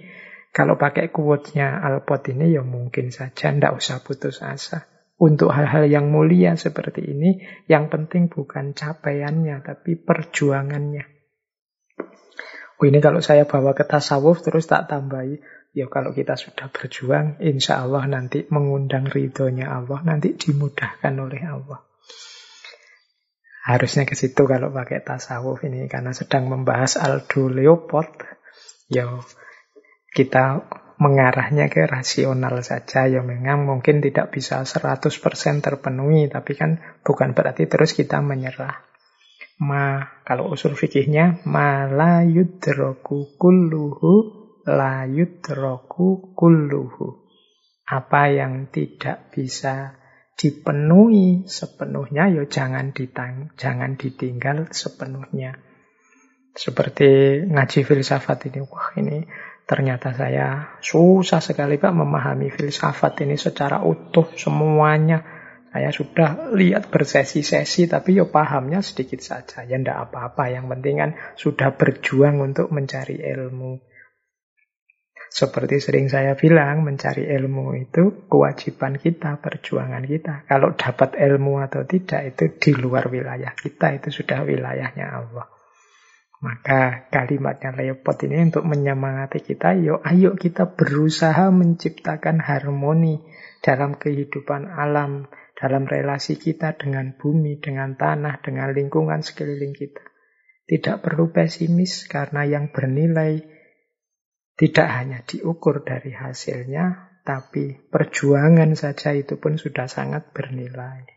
Kalau pakai quote-nya Alpot ini ya mungkin saja, ndak usah putus asa. Untuk hal-hal yang mulia seperti ini, yang penting bukan capaiannya, tapi perjuangannya. Oh ini kalau saya bawa ke tasawuf terus tak tambahi Ya kalau kita sudah berjuang, insya Allah nanti mengundang ridhonya Allah, nanti dimudahkan oleh Allah. Harusnya ke situ kalau pakai tasawuf ini, karena sedang membahas Aldo Leopold. Ya kita mengarahnya ke rasional saja, ya memang mungkin tidak bisa 100% terpenuhi, tapi kan bukan berarti terus kita menyerah. Ma, kalau usul fikihnya, ma la yudroku kulluhu layut roku kulluhu. Apa yang tidak bisa dipenuhi sepenuhnya, ya jangan ditang, jangan ditinggal sepenuhnya. Seperti ngaji filsafat ini, wah ini ternyata saya susah sekali Pak memahami filsafat ini secara utuh semuanya. Saya sudah lihat bersesi-sesi tapi ya pahamnya sedikit saja. Ya ndak apa-apa, yang penting kan sudah berjuang untuk mencari ilmu. Seperti sering saya bilang, mencari ilmu itu kewajiban kita, perjuangan kita. Kalau dapat ilmu atau tidak itu di luar wilayah kita, itu sudah wilayahnya Allah. Maka kalimatnya Leopold ini untuk menyemangati kita, yuk ayo kita berusaha menciptakan harmoni dalam kehidupan alam, dalam relasi kita dengan bumi, dengan tanah, dengan lingkungan sekeliling kita. Tidak perlu pesimis karena yang bernilai tidak hanya diukur dari hasilnya, tapi perjuangan saja itu pun sudah sangat bernilai.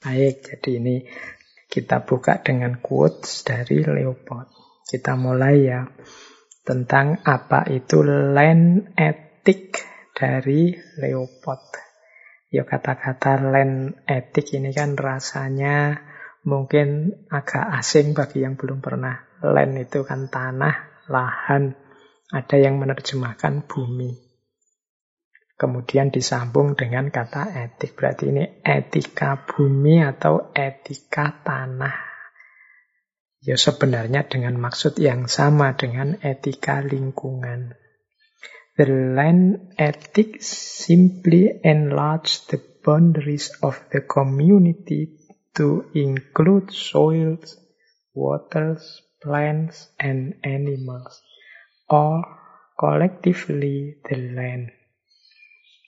Baik, jadi ini Kita buka dengan quotes dari Leopold. Kita mulai ya tentang apa itu land etik dari Leopold. Ya kata-kata land etik ini kan rasanya mungkin agak asing bagi yang belum pernah. Land itu kan tanah, lahan, ada yang menerjemahkan bumi. Kemudian disambung dengan kata etik. Berarti ini etika bumi atau etika tanah. Ya sebenarnya dengan maksud yang sama dengan etika lingkungan. The land ethics simply enlarge the boundaries of the community to include soils, waters, plants, and animals, or collectively the land.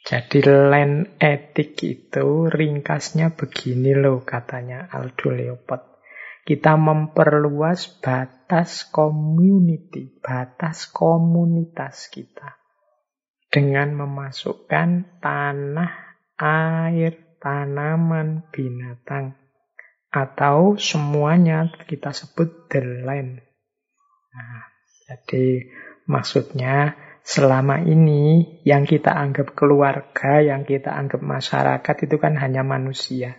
Jadi land etik itu ringkasnya begini loh katanya Aldo Leopold. Kita memperluas batas community, batas komunitas kita. Dengan memasukkan tanah, air, tanaman, binatang. Atau semuanya kita sebut the land. Nah, jadi maksudnya selama ini yang kita anggap keluarga, yang kita anggap masyarakat itu kan hanya manusia.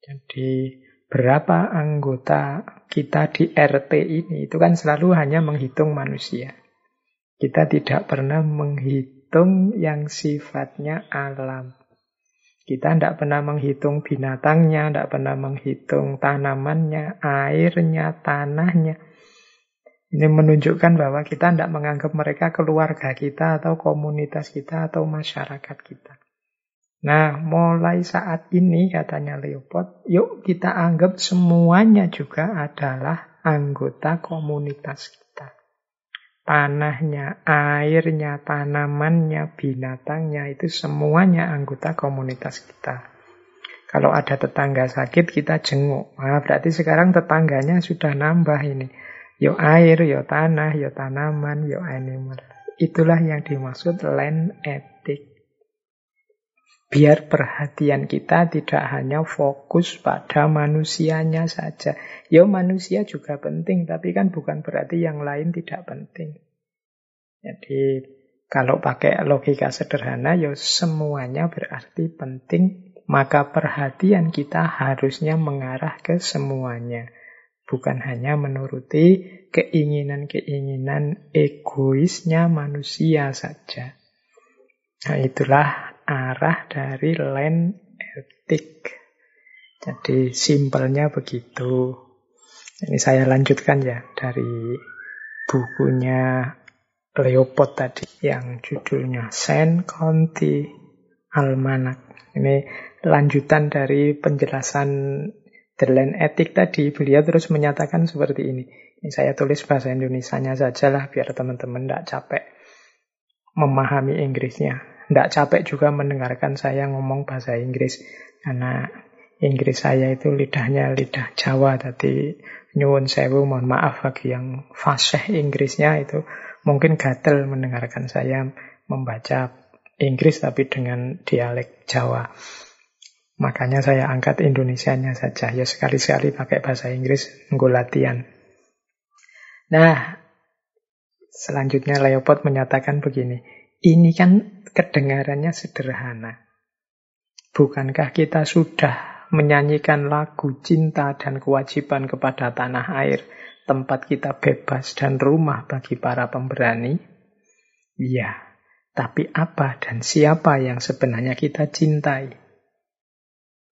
Jadi berapa anggota kita di RT ini itu kan selalu hanya menghitung manusia. Kita tidak pernah menghitung yang sifatnya alam. Kita tidak pernah menghitung binatangnya, tidak pernah menghitung tanamannya, airnya, tanahnya. Ini menunjukkan bahwa kita tidak menganggap mereka keluarga kita atau komunitas kita atau masyarakat kita. Nah, mulai saat ini katanya Leopold, yuk kita anggap semuanya juga adalah anggota komunitas kita. Tanahnya, airnya, tanamannya, binatangnya itu semuanya anggota komunitas kita. Kalau ada tetangga sakit kita jenguk. Nah, berarti sekarang tetangganya sudah nambah ini. Yo air, yo tanah, yo tanaman, yo animal. Itulah yang dimaksud land ethic. Biar perhatian kita tidak hanya fokus pada manusianya saja. Yo manusia juga penting, tapi kan bukan berarti yang lain tidak penting. Jadi kalau pakai logika sederhana, yo semuanya berarti penting, maka perhatian kita harusnya mengarah ke semuanya bukan hanya menuruti keinginan-keinginan egoisnya manusia saja. Nah, itulah arah dari land ethic. Jadi simpelnya begitu. Ini saya lanjutkan ya dari bukunya Leopold tadi yang judulnya Saint County Almanac. Ini lanjutan dari penjelasan Derlain etik tadi, beliau terus menyatakan seperti ini. Ini saya tulis bahasa Indonesia-nya saja lah, biar teman-teman tidak capek memahami Inggrisnya. Tidak capek juga mendengarkan saya ngomong bahasa Inggris. Karena Inggris saya itu lidahnya lidah Jawa. Tadi nyuwun sewu, mohon maaf bagi yang fasih Inggrisnya itu mungkin gatel mendengarkan saya membaca Inggris tapi dengan dialek Jawa. Makanya saya angkat Indonesianya saja. Ya sekali-sekali pakai bahasa Inggris, nunggu latihan. Nah, selanjutnya Leopold menyatakan begini. Ini kan kedengarannya sederhana. Bukankah kita sudah menyanyikan lagu cinta dan kewajiban kepada tanah air, tempat kita bebas dan rumah bagi para pemberani? Iya, tapi apa dan siapa yang sebenarnya kita cintai?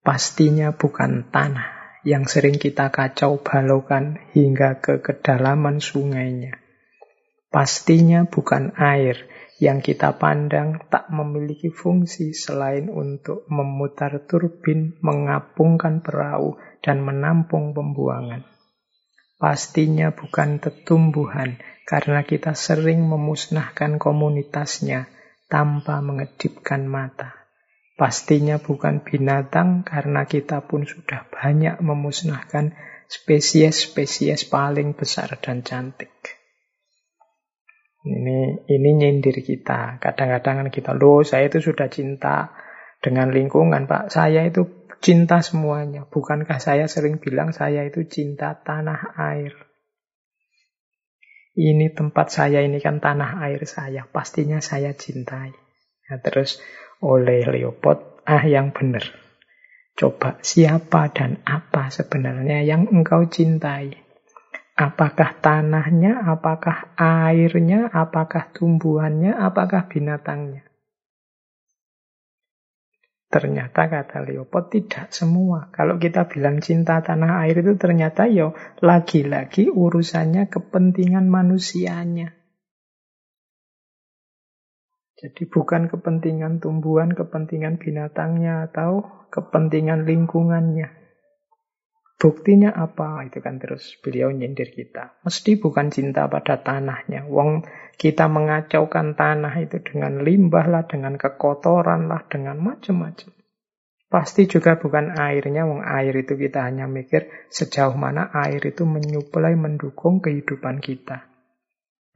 Pastinya bukan tanah yang sering kita kacau balaukan hingga ke kedalaman sungainya. Pastinya bukan air yang kita pandang tak memiliki fungsi selain untuk memutar turbin, mengapungkan perahu, dan menampung pembuangan. Pastinya bukan tetumbuhan karena kita sering memusnahkan komunitasnya tanpa mengedipkan mata. Pastinya bukan binatang karena kita pun sudah banyak memusnahkan spesies-spesies paling besar dan cantik. Ini ini nyindir kita. Kadang-kadang kita, loh saya itu sudah cinta dengan lingkungan Pak. Saya itu cinta semuanya. Bukankah saya sering bilang saya itu cinta tanah air? Ini tempat saya, ini kan tanah air saya. Pastinya saya cintai. Nah, terus oleh Leopold, ah yang benar. Coba siapa dan apa sebenarnya yang engkau cintai? Apakah tanahnya, apakah airnya, apakah tumbuhannya, apakah binatangnya? Ternyata kata Leopold tidak semua. Kalau kita bilang cinta tanah air itu ternyata yo lagi-lagi urusannya kepentingan manusianya. Jadi bukan kepentingan tumbuhan, kepentingan binatangnya atau kepentingan lingkungannya. Buktinya apa? Itu kan terus beliau nyindir kita. Mesti bukan cinta pada tanahnya. Wong kita mengacaukan tanah itu dengan limbah lah, dengan kekotoran lah, dengan macam-macam. Pasti juga bukan airnya, wong air itu kita hanya mikir sejauh mana air itu menyuplai, mendukung kehidupan kita.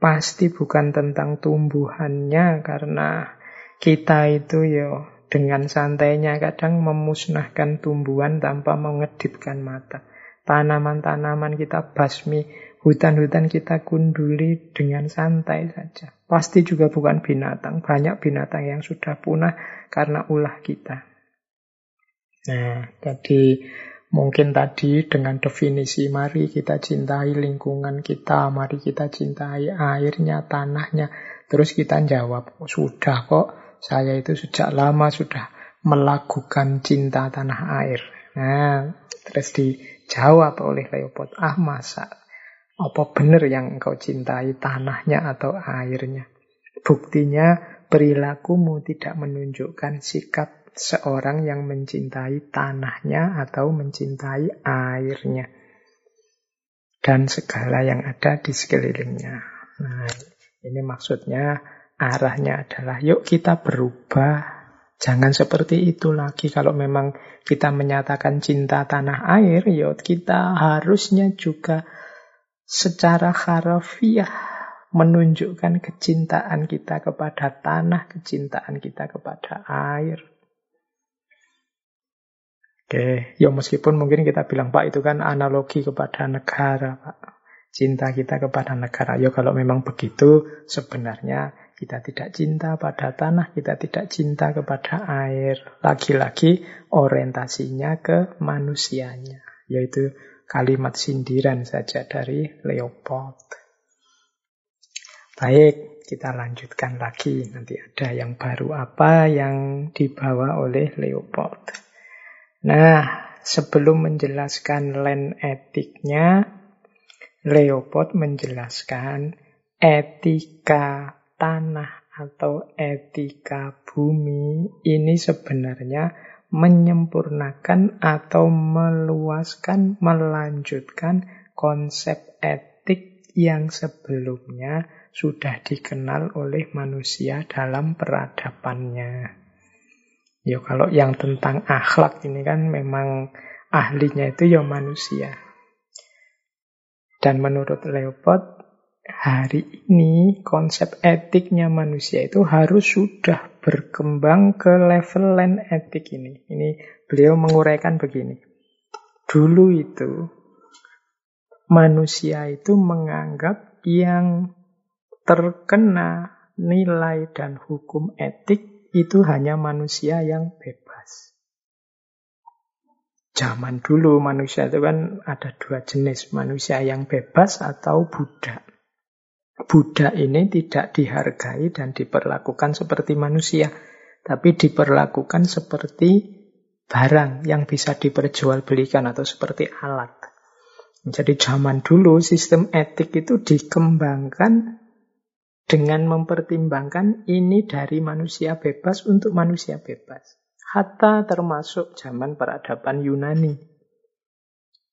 Pasti bukan tentang tumbuhannya, karena kita itu ya dengan santainya kadang memusnahkan tumbuhan tanpa mengedipkan mata. Tanaman-tanaman kita basmi, hutan-hutan kita kunduli dengan santai saja. Pasti juga bukan binatang. Banyak binatang yang sudah punah karena ulah kita. Nah, jadi mungkin tadi dengan definisi mari kita cintai lingkungan kita, mari kita cintai airnya, tanahnya. Terus kita jawab, sudah kok saya itu sejak lama sudah melakukan cinta tanah air. Nah, terus dijawab oleh Leopold, ah masa apa benar yang engkau cintai tanahnya atau airnya? Buktinya perilakumu tidak menunjukkan sikap seorang yang mencintai tanahnya atau mencintai airnya. Dan segala yang ada di sekelilingnya. Nah, ini maksudnya Arahnya adalah yuk kita berubah. Jangan seperti itu lagi. Kalau memang kita menyatakan cinta tanah air, yuk kita harusnya juga secara harafiah menunjukkan kecintaan kita kepada tanah, kecintaan kita kepada air. Oke, ya meskipun mungkin kita bilang Pak itu kan analogi kepada negara, Pak. Cinta kita kepada negara. Ya kalau memang begitu, sebenarnya kita tidak cinta pada tanah, kita tidak cinta kepada air. Lagi-lagi orientasinya ke manusianya, yaitu kalimat sindiran saja dari Leopold. Baik, kita lanjutkan lagi. Nanti ada yang baru apa yang dibawa oleh Leopold. Nah, sebelum menjelaskan land etiknya, Leopold menjelaskan etika tanah atau etika bumi ini sebenarnya menyempurnakan atau meluaskan, melanjutkan konsep etik yang sebelumnya sudah dikenal oleh manusia dalam peradabannya. Ya kalau yang tentang akhlak ini kan memang ahlinya itu ya manusia. Dan menurut Leopold, hari ini konsep etiknya manusia itu harus sudah berkembang ke level land etik ini. Ini beliau menguraikan begini. Dulu itu manusia itu menganggap yang terkena nilai dan hukum etik itu hanya manusia yang bebas. Zaman dulu manusia itu kan ada dua jenis, manusia yang bebas atau budak. Buddha ini tidak dihargai dan diperlakukan seperti manusia, tapi diperlakukan seperti barang yang bisa diperjualbelikan atau seperti alat. Jadi zaman dulu sistem etik itu dikembangkan dengan mempertimbangkan ini dari manusia bebas untuk manusia bebas. Hatta termasuk zaman peradaban Yunani.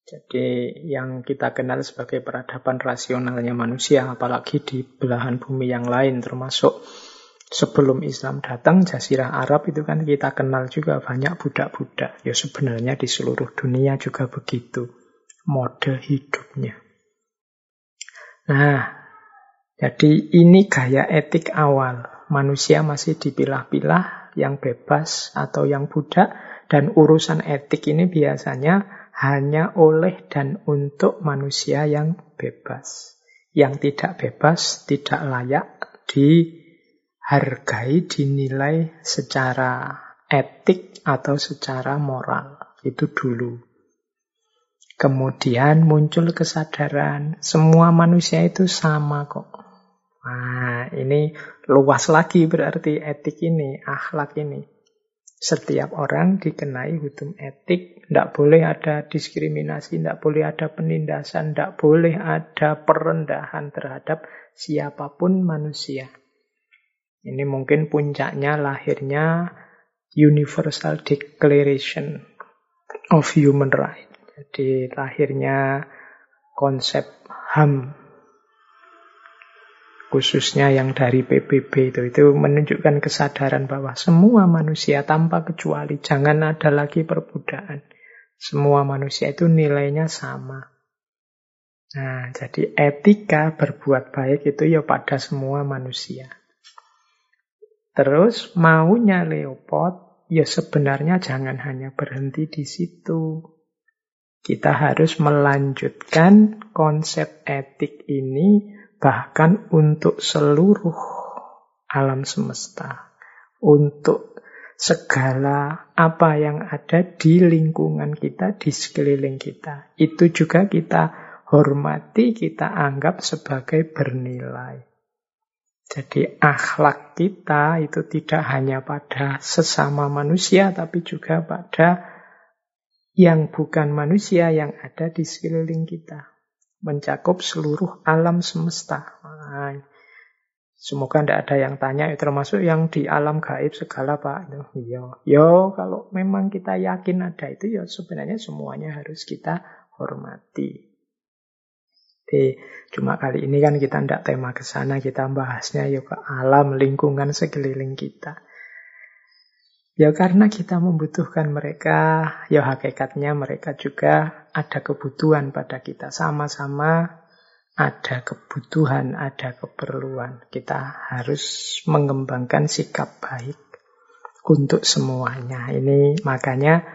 Jadi yang kita kenal sebagai peradaban rasionalnya manusia, apalagi di belahan bumi yang lain, termasuk sebelum Islam datang, Jazirah Arab itu kan kita kenal juga banyak budak-budak. Ya sebenarnya di seluruh dunia juga begitu mode hidupnya. Nah, jadi ini gaya etik awal. Manusia masih dipilah-pilah yang bebas atau yang budak dan urusan etik ini biasanya hanya oleh dan untuk manusia yang bebas. Yang tidak bebas, tidak layak dihargai, dinilai secara etik atau secara moral. Itu dulu. Kemudian muncul kesadaran, semua manusia itu sama kok. Nah, ini luas lagi berarti etik ini, akhlak ini. Setiap orang dikenai hukum etik, tidak boleh ada diskriminasi, tidak boleh ada penindasan, tidak boleh ada perendahan terhadap siapa pun manusia. Ini mungkin puncaknya lahirnya Universal Declaration of Human Rights. Jadi lahirnya konsep HAM khususnya yang dari PBB itu itu menunjukkan kesadaran bahwa semua manusia tanpa kecuali jangan ada lagi perbudakan. Semua manusia itu nilainya sama. Nah, jadi etika berbuat baik itu ya pada semua manusia. Terus maunya Leopold ya sebenarnya jangan hanya berhenti di situ. Kita harus melanjutkan konsep etik ini bahkan untuk seluruh alam semesta. Untuk segala apa yang ada di lingkungan kita, di sekeliling kita. Itu juga kita hormati, kita anggap sebagai bernilai. Jadi akhlak kita itu tidak hanya pada sesama manusia, tapi juga pada yang bukan manusia yang ada di sekeliling kita. Mencakup seluruh alam semesta. Semoga tidak ada yang tanya, ya termasuk yang di alam gaib segala Pak. Yo, yo kalau memang kita yakin ada itu, ya sebenarnya semuanya harus kita hormati. Jadi, cuma kali ini kan kita tidak tema ke sana, kita bahasnya yuk ke alam lingkungan sekeliling kita. Ya karena kita membutuhkan mereka, ya hakikatnya mereka juga ada kebutuhan pada kita. Sama-sama ada kebutuhan, ada keperluan. Kita harus mengembangkan sikap baik untuk semuanya. Ini makanya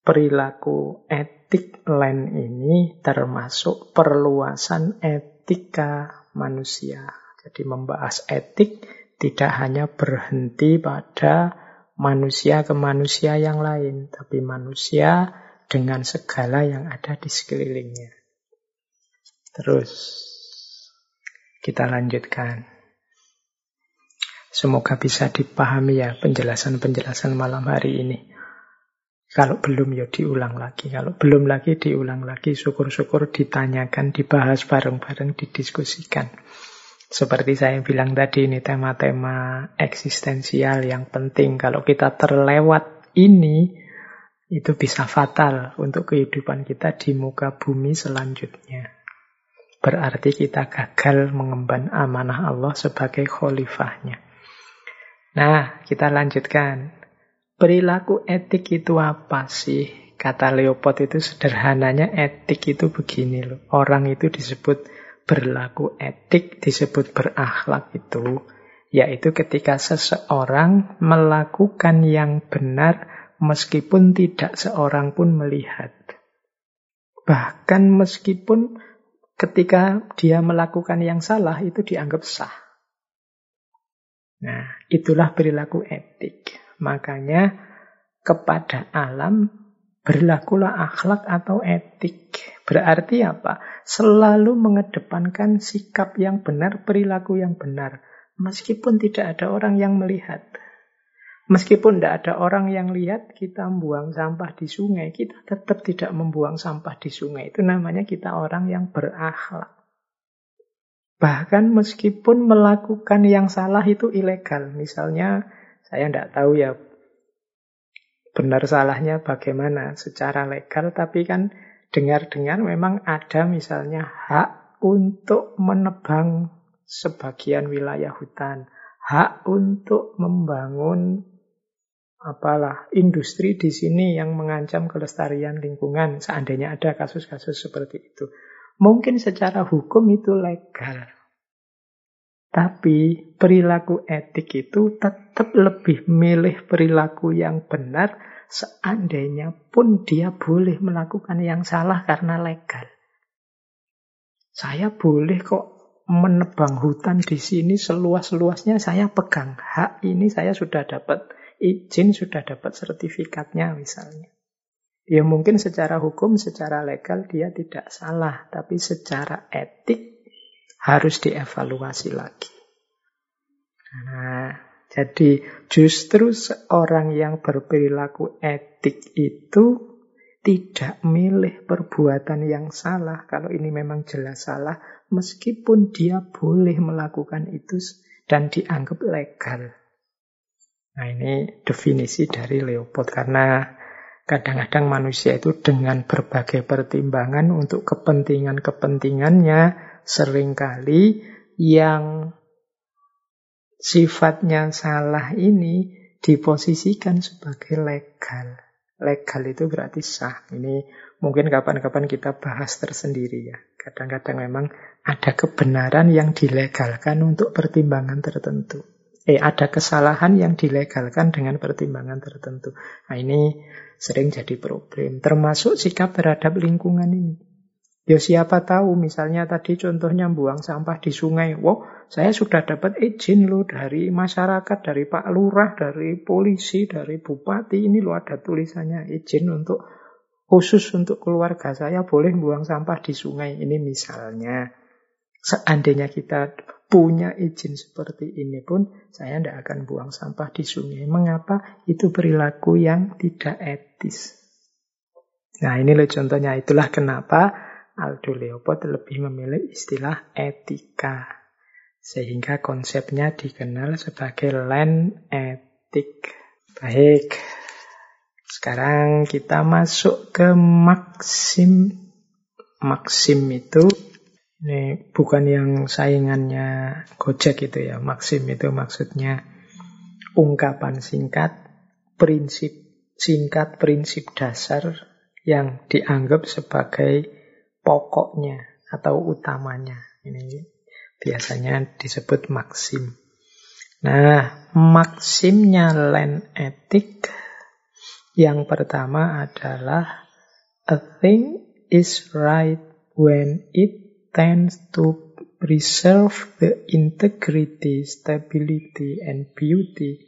perilaku etik lain ini termasuk perluasan etika manusia. Jadi membahas etik tidak hanya berhenti pada manusia ke manusia yang lain, tapi manusia dengan segala yang ada di sekelilingnya. Terus kita lanjutkan. Semoga bisa dipahami ya penjelasan-penjelasan malam hari ini. Kalau belum ya diulang lagi. Kalau belum lagi diulang lagi. Syukur-syukur ditanyakan, dibahas bareng-bareng, didiskusikan. Seperti saya bilang tadi, ini tema-tema eksistensial yang penting. Kalau kita terlewat ini, itu bisa fatal untuk kehidupan kita di muka bumi selanjutnya. Berarti kita gagal mengemban amanah Allah sebagai khalifahnya. Nah, kita lanjutkan. Perilaku etik itu apa sih? Kata Leopold itu sederhananya etik itu begini loh. Orang itu disebut berlaku etik disebut berakhlak itu, yaitu ketika seseorang melakukan yang benar meskipun tidak seorang pun melihat. Bahkan meskipun ketika dia melakukan yang salah itu dianggap sah. Nah, itulah perilaku etik. Makanya kepada alam berlakulah akhlak atau etik. Berarti apa? Selalu mengedepankan sikap yang benar, perilaku yang benar. Meskipun tidak ada orang yang melihat. Meskipun tidak ada orang yang lihat kita membuang sampah di sungai, kita tetap tidak membuang sampah di sungai. Itu namanya kita orang yang berakhlak. Bahkan meskipun melakukan yang salah itu ilegal. Misalnya, saya tidak tahu ya benar salahnya bagaimana secara legal, tapi kan dengar-dengar memang ada misalnya hak untuk menebang sebagian wilayah hutan, hak untuk membangun apalah industri di sini yang mengancam kelestarian lingkungan seandainya ada kasus-kasus seperti itu. Mungkin secara hukum itu legal. Tapi perilaku etik itu tetap lebih milih perilaku yang benar seandainya pun dia boleh melakukan yang salah karena legal. Saya boleh kok menebang hutan di sini seluas-luasnya saya pegang hak ini saya sudah dapat izin sudah dapat sertifikatnya misalnya ya mungkin secara hukum secara legal dia tidak salah tapi secara etik harus dievaluasi lagi nah jadi justru seorang yang berperilaku etik itu tidak milih perbuatan yang salah. Kalau ini memang jelas salah, meskipun dia boleh melakukan itu dan dianggap legal. Nah ini definisi dari Leopold karena kadang-kadang manusia itu dengan berbagai pertimbangan untuk kepentingan-kepentingannya sering kali yang sifatnya salah ini diposisikan sebagai legal. Legal itu berarti sah. Ini mungkin kapan-kapan kita bahas tersendiri ya. Kadang-kadang memang ada kebenaran yang dilegalkan untuk pertimbangan tertentu. Eh, ada kesalahan yang dilegalkan dengan pertimbangan tertentu. Nah, ini sering jadi problem. Termasuk sikap terhadap lingkungan ini. Ya siapa tahu misalnya tadi contohnya buang sampah di sungai. Wow, saya sudah dapat izin loh dari masyarakat, dari Pak Lurah, dari polisi, dari bupati. Ini loh ada tulisannya izin untuk khusus untuk keluarga saya boleh buang sampah di sungai. Ini misalnya. Seandainya kita punya izin seperti ini pun, saya tidak akan buang sampah di sungai. Mengapa? Itu perilaku yang tidak etis. Nah ini loh contohnya. Itulah kenapa Aldo Leopold lebih memilih istilah etika. Sehingga konsepnya dikenal sebagai land etik. Baik, sekarang kita masuk ke Maxim. Maxim itu ini bukan yang saingannya Gojek itu ya. Maxim itu maksudnya ungkapan singkat, prinsip singkat, prinsip dasar yang dianggap sebagai pokoknya atau utamanya. Ini biasanya disebut maksim. Nah, maksimnya land etik yang pertama adalah a thing is right when it tends to preserve the integrity, stability, and beauty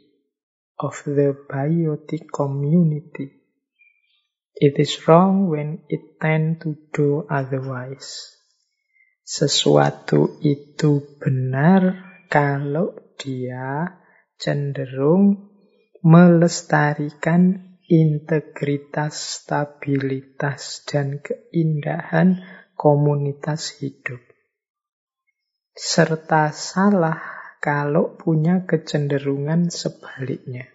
of the biotic community. It is wrong when it tend to do otherwise. Sesuatu itu benar kalau dia cenderung melestarikan integritas, stabilitas, dan keindahan komunitas hidup. Serta salah kalau punya kecenderungan sebaliknya.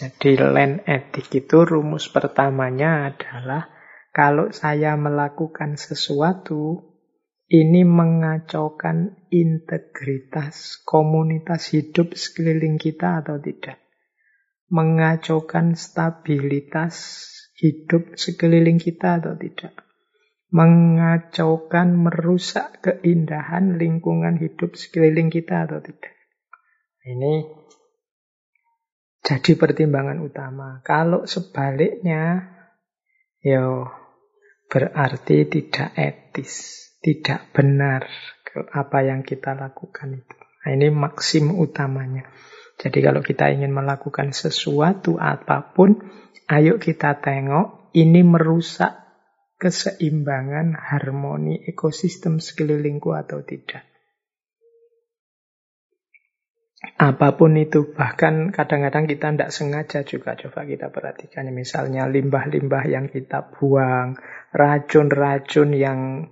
Jadi land etik itu rumus pertamanya adalah kalau saya melakukan sesuatu ini mengacaukan integritas komunitas hidup sekeliling kita atau tidak. Mengacaukan stabilitas hidup sekeliling kita atau tidak. Mengacaukan, merusak keindahan lingkungan hidup sekeliling kita atau tidak. Ini jadi pertimbangan utama. Kalau sebaliknya, ya berarti tidak etis, tidak benar apa yang kita lakukan itu. Nah, ini maksim utamanya. Jadi kalau kita ingin melakukan sesuatu apa pun, ayo kita tengok ini merusak keseimbangan harmoni ekosistem sekelilingku atau tidak. Apa pun itu, bahkan kadang-kadang kita tidak sengaja juga coba kita perhatikan. Misalnya limbah-limbah yang kita buang, racun-racun yang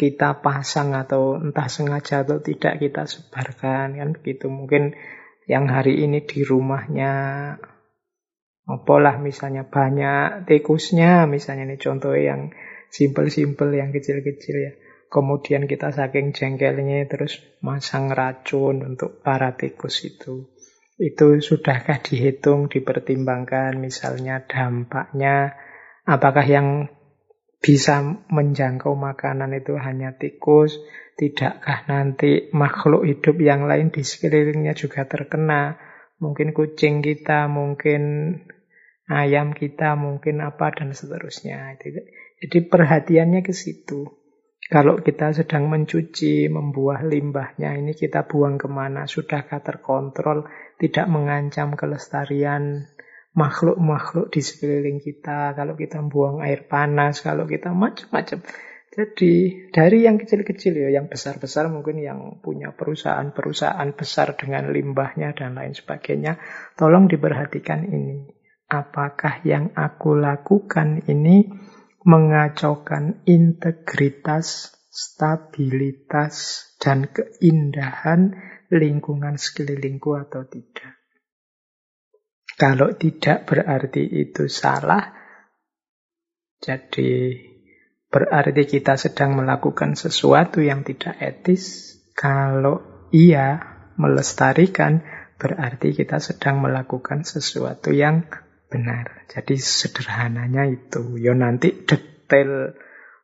kita pasang atau entah sengaja atau tidak kita sebarkan kan begitu. Mungkin yang hari ini di rumahnya apalah misalnya banyak tikusnya, misalnya ini contoh yang simpel-simpel yang kecil-kecil ya. Kemudian kita saking jengkelnya terus masang racun untuk para tikus itu. Itu sudahkah dihitung, dipertimbangkan misalnya dampaknya, apakah yang bisa menjangkau makanan itu hanya tikus, tidakkah nanti makhluk hidup yang lain di sekelilingnya juga terkena, mungkin kucing kita, mungkin ayam kita mungkin apa dan seterusnya. Jadi perhatiannya ke situ. Kalau kita sedang mencuci, membuah limbahnya, ini kita buang ke mana, sudahkah terkontrol, tidak mengancam kelestarian makhluk-makhluk di sekeliling kita, kalau kita buang air panas, kalau kita macam-macam. Jadi dari yang kecil-kecil ya, yang besar-besar mungkin yang punya perusahaan-perusahaan besar dengan limbahnya dan lain sebagainya, tolong diperhatikan ini. Apakah yang aku lakukan ini mengacaukan integritas, stabilitas, dan keindahan lingkungan sekelilingku atau tidak. Kalau tidak berarti itu salah, jadi berarti kita sedang melakukan sesuatu yang tidak etis. Kalau iya melestarikan, berarti kita sedang melakukan sesuatu yang benar. Jadi sederhananya itu. Ya nanti detail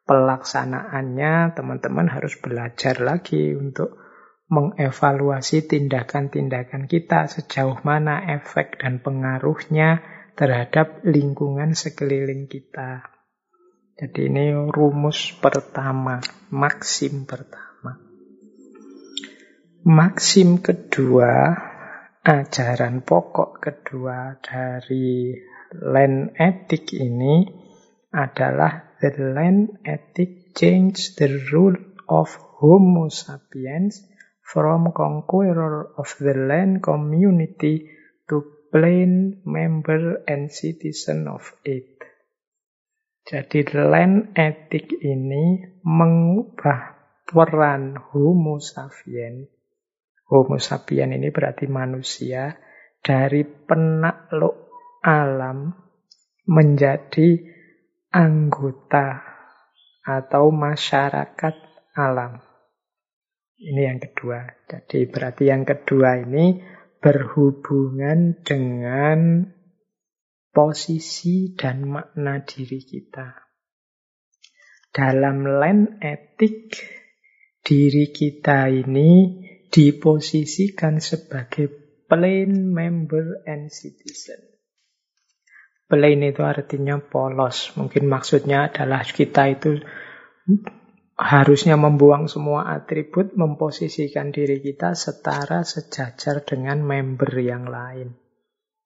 pelaksanaannya teman-teman harus belajar lagi untuk mengevaluasi tindakan-tindakan kita sejauh mana efek dan pengaruhnya terhadap lingkungan sekeliling kita. Jadi ini rumus pertama, maksim pertama. Maksim kedua ajaran pokok kedua dari land ethic ini adalah the land ethic change the rule of Homo sapiens from conqueror of the land community to plain member and citizen of it. Jadi land ethic ini mengubah peran Homo sapiens Homo sapien ini berarti manusia dari penakluk alam menjadi anggota atau masyarakat alam. Ini yang kedua. Jadi berarti yang kedua ini berhubungan dengan posisi dan makna diri kita. Dalam land etik, diri kita ini diposisikan sebagai plain member and citizen. Plain itu artinya polos. Mungkin maksudnya adalah kita itu harusnya membuang semua atribut, memposisikan diri kita setara sejajar dengan member yang lain.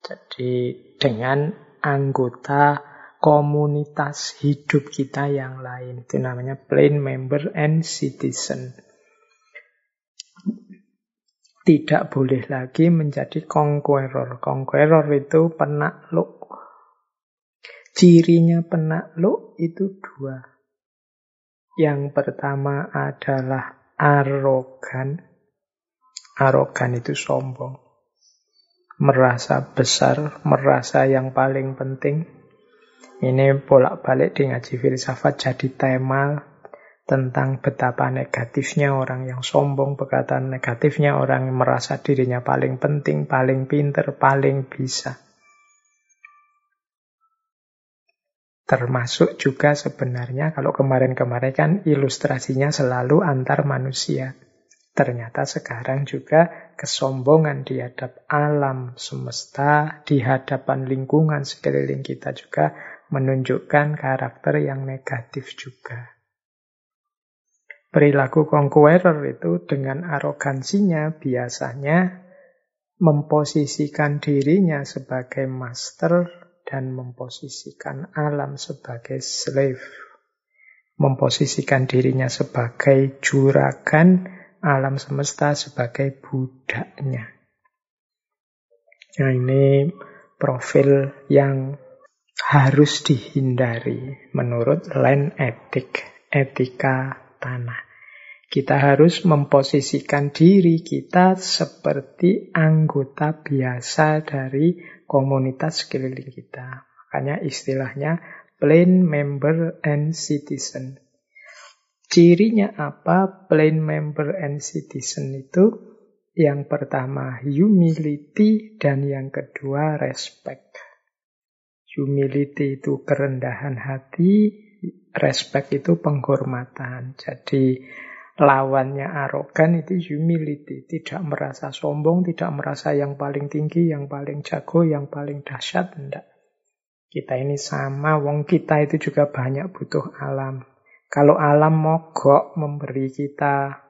Jadi dengan anggota komunitas hidup kita yang lain. Itu namanya plain member and citizen tidak boleh lagi menjadi conqueror. Conqueror itu penakluk. Cirinya penakluk itu dua. Yang pertama adalah arogan. Arogan itu sombong. Merasa besar, merasa yang paling penting. Ini bolak-balik di ngaji filsafat jadi tema tentang betapa negatifnya orang yang sombong, betapa negatifnya orang yang merasa dirinya paling penting, paling pinter, paling bisa. Termasuk juga sebenarnya kalau kemarin-kemarin kan ilustrasinya selalu antar manusia. Ternyata sekarang juga kesombongan di hadap alam semesta, di hadapan lingkungan sekeliling kita juga menunjukkan karakter yang negatif juga. Perilaku conqueror itu dengan arogansinya biasanya memposisikan dirinya sebagai master dan memposisikan alam sebagai slave. Memposisikan dirinya sebagai juragan, alam semesta sebagai budaknya. Nah ini profil yang harus dihindari menurut land ethic, etika tanah. Kita harus memposisikan diri kita seperti anggota biasa dari komunitas sekeliling kita. Makanya istilahnya plain member and citizen. Cirinya apa plain member and citizen itu? Yang pertama humility dan yang kedua respect. Humility itu kerendahan hati, respect itu penghormatan. Jadi lawannya arogan itu humility, tidak merasa sombong, tidak merasa yang paling tinggi, yang paling jago, yang paling dahsyat, enggak. Kita ini sama, wong kita itu juga banyak butuh alam. Kalau alam mogok memberi kita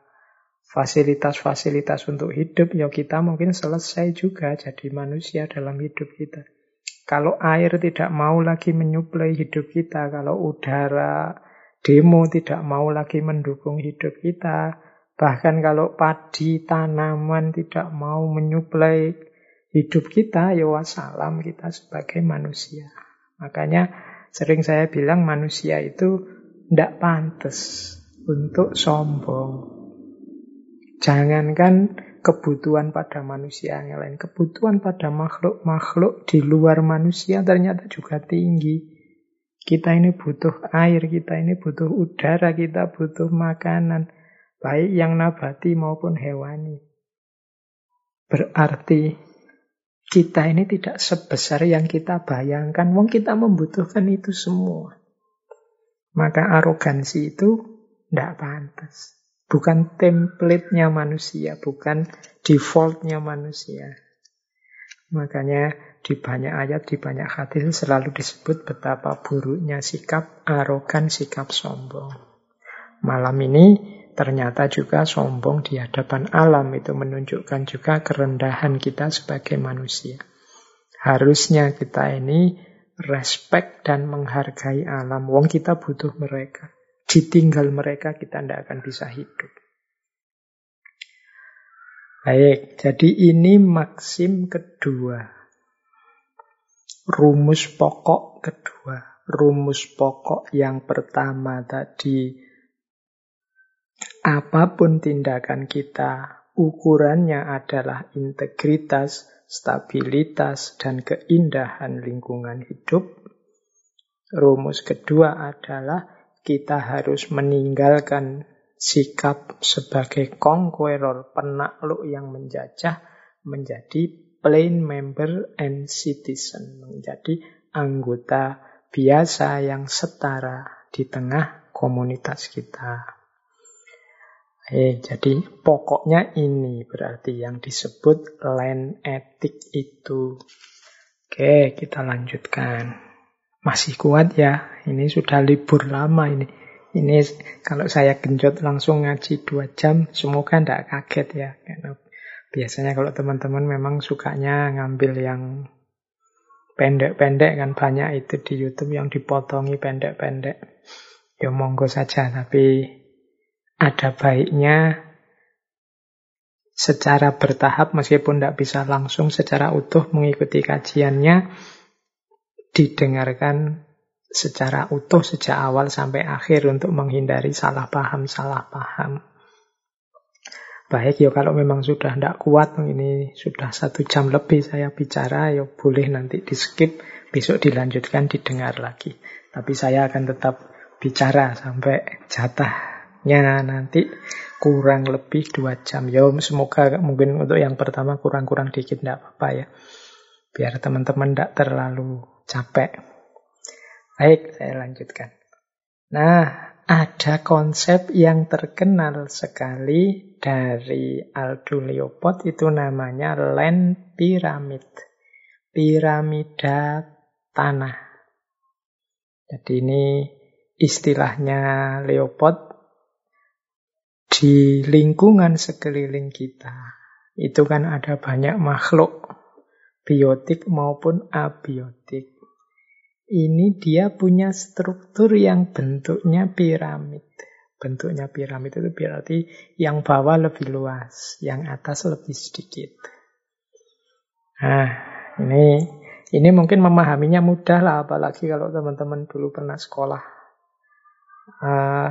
fasilitas-fasilitas untuk hidup, ya kita mungkin selesai juga jadi manusia dalam hidup kita. Kalau air tidak mau lagi menyuplai hidup kita, kalau udara demo tidak mau lagi mendukung hidup kita, bahkan kalau padi, tanaman tidak mau menyuplai hidup kita, ya wassalam kita sebagai manusia. Makanya sering saya bilang manusia itu tidak pantas untuk sombong. Jangankan kebutuhan pada manusia yang lain, kebutuhan pada makhluk-makhluk di luar manusia ternyata juga tinggi. Kita ini butuh air, kita ini butuh udara, kita butuh makanan, baik yang nabati maupun hewani. Berarti kita ini tidak sebesar yang kita bayangkan. Wong kita membutuhkan itu semua. Maka arogansi itu tidak pantas. Bukan template-nya manusia, bukan default-nya manusia. Makanya di banyak ayat, di banyak hadis selalu disebut betapa buruknya sikap arogan, sikap sombong. Malam ini ternyata juga sombong di hadapan alam itu menunjukkan juga kerendahan kita sebagai manusia. Harusnya kita ini respect dan menghargai alam. Wong kita butuh mereka. Ditinggal mereka kita tidak akan bisa hidup. Baik, jadi ini maksim kedua. Rumus pokok kedua. Rumus pokok yang pertama tadi, apa pun tindakan kita, ukurannya adalah integritas, stabilitas, dan keindahan lingkungan hidup. Rumus kedua adalah kita harus meninggalkan sikap sebagai conqueror, penakluk yang menjajah, menjadi plain member and citizen, menjadi anggota biasa yang setara di tengah komunitas kita. Eh, jadi pokoknya ini berarti yang disebut land etik itu. Oke, kita lanjutkan. Masih kuat ya? Ini sudah libur lama ini. Ini kalau saya genjot langsung ngaji dua jam, semoga tidak kaget ya. Karena biasanya kalau teman-teman memang sukanya ngambil yang pendek-pendek kan banyak itu di YouTube yang dipotongi pendek-pendek. Ya monggo saja, tapi ada baiknya secara bertahap meskipun tidak bisa langsung secara utuh mengikuti kajiannya didengarkan secara utuh sejak awal sampai akhir untuk menghindari salah paham-salah paham. Baik ya kalau memang sudah tidak kuat, ini sudah satu jam lebih saya bicara, ya boleh nanti di skip, besok dilanjutkan didengar lagi. Tapi saya akan tetap bicara sampai jatah Ya nanti kurang lebih dua jam. Ya semoga mungkin untuk yang pertama kurang-kurang dikit tidak apa-apa ya. Biar teman-teman tidak terlalu capek. Baik, saya lanjutkan. Nah, ada konsep yang terkenal sekali dari Aldo Leopold itu namanya land pyramid. Piramida tanah. Jadi ini istilahnya Leopold di lingkungan sekeliling kita itu kan ada banyak makhluk biotik maupun abiotik. Ini dia punya struktur yang bentuknya piramid. Bentuknya piramid itu berarti yang bawah lebih luas, yang atas lebih sedikit. Nah, ini ini mungkin memahaminya mudah lah, apalagi kalau teman-teman dulu pernah sekolah. Uh,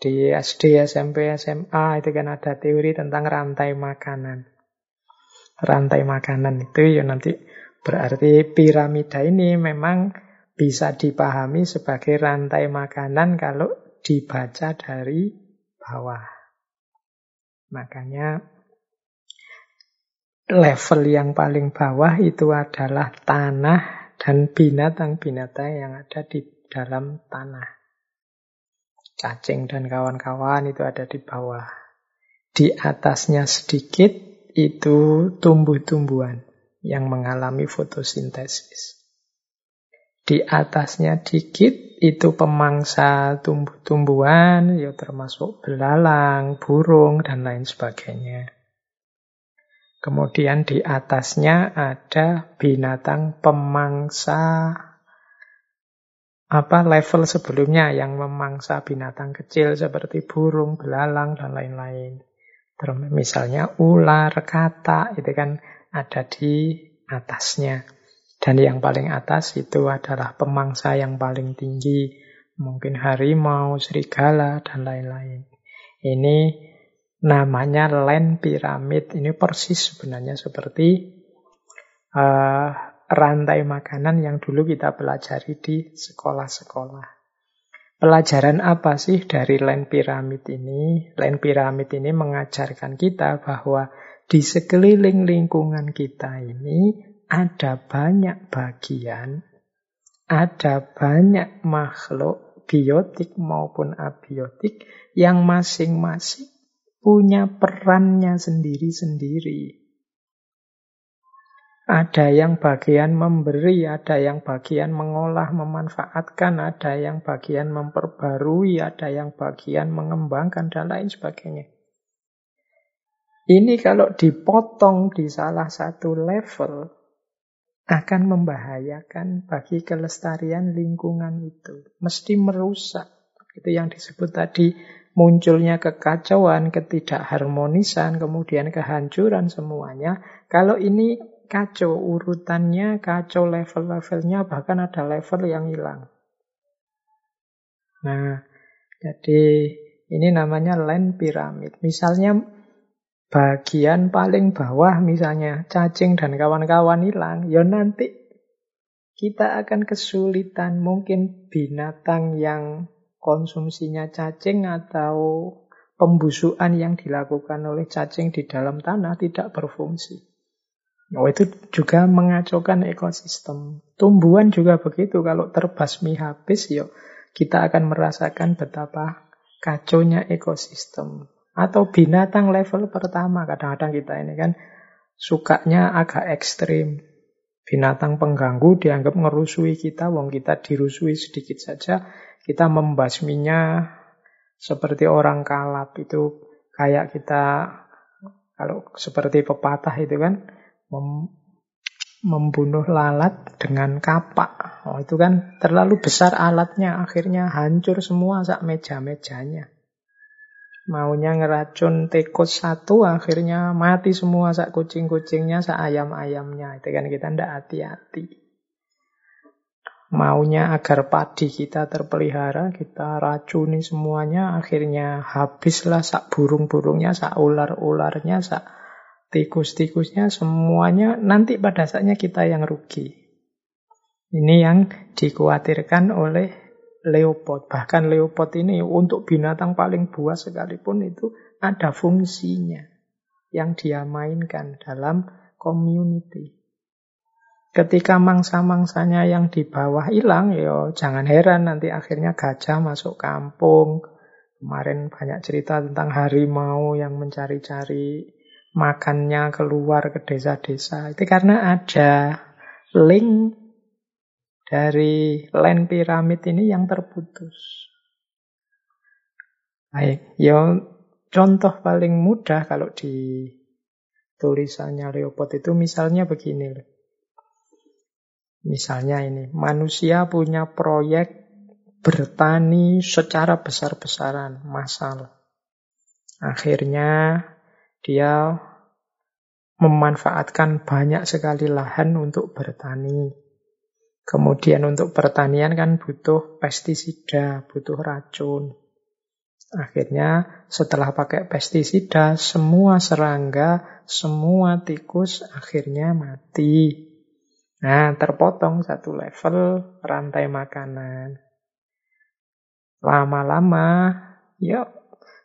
di SD, SMP, SMA itu kan ada teori tentang rantai makanan. Rantai makanan itu ya nanti berarti piramida ini memang bisa dipahami sebagai rantai makanan kalau dibaca dari bawah. Makanya level yang paling bawah itu adalah tanah dan binatang-binatang yang ada di dalam tanah. Cacing dan kawan-kawan itu ada di bawah. Di atasnya sedikit itu tumbuh-tumbuhan yang mengalami fotosintesis. Di atasnya dikit itu pemangsa tumbuh-tumbuhan, ya termasuk belalang, burung, dan lain sebagainya. Kemudian di atasnya ada binatang pemangsa apa level sebelumnya yang memangsa binatang kecil seperti burung, belalang dan lain-lain. Misalnya ular, kata itu kan ada di atasnya. Dan yang paling atas itu adalah pemangsa yang paling tinggi, mungkin harimau, serigala dan lain-lain. Ini namanya land piramid. Ini persis sebenarnya seperti uh, rantai makanan yang dulu kita pelajari di sekolah-sekolah. Pelajaran apa sih dari land piramid ini? Land piramid ini mengajarkan kita bahwa di sekeliling lingkungan kita ini ada banyak bagian, ada banyak makhluk biotik maupun abiotik yang masing-masing punya perannya sendiri-sendiri. Ada yang bagian memberi, ada yang bagian mengolah, memanfaatkan, ada yang bagian memperbarui, ada yang bagian mengembangkan, dan lain sebagainya. Ini kalau dipotong di salah satu level, akan membahayakan bagi kelestarian lingkungan itu. Mesti merusak. Itu yang disebut tadi munculnya kekacauan, ketidakharmonisan, kemudian kehancuran semuanya. Kalau ini kacau urutannya, kacau level-levelnya, bahkan ada level yang hilang. Nah, jadi ini namanya land pyramid. Misalnya bagian paling bawah misalnya cacing dan kawan-kawan hilang, ya nanti kita akan kesulitan mungkin binatang yang konsumsinya cacing atau pembusukan yang dilakukan oleh cacing di dalam tanah tidak berfungsi. Oh, itu juga mengacaukan ekosistem. Tumbuhan juga begitu. Kalau terbasmi habis, yuk kita akan merasakan betapa kacaunya ekosistem. Atau binatang level pertama. Kadang-kadang kita ini kan sukanya agak ekstrim. Binatang pengganggu dianggap ngerusui kita, wong kita dirusui sedikit saja, kita membasminya seperti orang kalap itu kayak kita kalau seperti pepatah itu kan mem, membunuh lalat dengan kapak. Oh, itu kan terlalu besar alatnya, akhirnya hancur semua sak meja-mejanya. Maunya ngeracun tikus satu, akhirnya mati semua sak kucing-kucingnya, sak ayam-ayamnya. Itu kan kita ndak hati-hati. Maunya agar padi kita terpelihara, kita racuni semuanya, akhirnya habislah sak burung-burungnya, sak ular-ularnya, sak tikus-tikusnya, semuanya nanti pada saatnya kita yang rugi. Ini yang dikhawatirkan oleh Leopold. Bahkan Leopold ini untuk binatang paling buas sekalipun itu ada fungsinya yang dia mainkan dalam community. Ketika mangsa-mangsanya yang di bawah hilang, ya jangan heran nanti akhirnya gajah masuk kampung. Kemarin banyak cerita tentang harimau yang mencari-cari makannya keluar ke desa-desa. Itu karena ada link dari land piramid ini yang terputus. Baik, ya contoh paling mudah kalau di tulisannya Leopold itu misalnya begini. Misalnya ini, manusia punya proyek bertani secara besar-besaran, masal. Akhirnya dia memanfaatkan banyak sekali lahan untuk bertani. Kemudian untuk pertanian kan butuh pestisida, butuh racun. Akhirnya setelah pakai pestisida, semua serangga, semua tikus akhirnya mati. Nah, terpotong satu level rantai makanan. Lama-lama, ya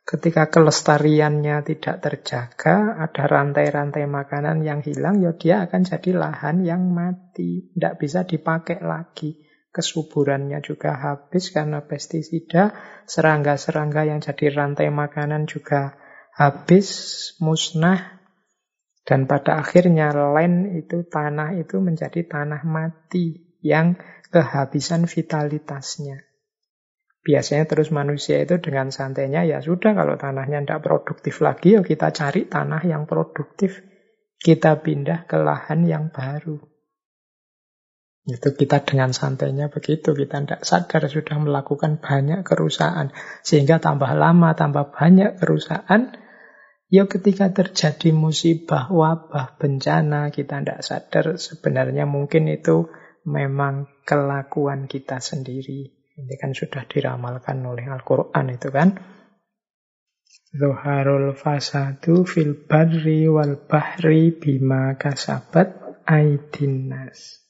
ketika kelestariannya tidak terjaga, ada rantai-rantai makanan yang hilang, ya dia akan jadi lahan yang mati. Tidak bisa dipakai lagi. Kesuburannya juga habis karena pestisida. Serangga-serangga yang jadi rantai makanan juga habis, musnah. Dan pada akhirnya land itu, tanah itu menjadi tanah mati yang kehabisan vitalitasnya. Biasanya terus manusia itu dengan santainya, ya sudah kalau tanahnya tidak produktif lagi, ya kita cari tanah yang produktif. Kita pindah ke lahan yang baru. Itu kita dengan santainya begitu, kita tidak sadar sudah melakukan banyak kerusakan. Sehingga tambah lama, tambah banyak kerusakan, ya ketika terjadi musibah, wabah, bencana, kita tidak sadar sebenarnya mungkin itu memang kelakuan kita sendiri. Ini kan sudah diramalkan oleh Al-Quran itu kan. Zuharul fasadu fil barri wal bahri bima kasabat aidinas.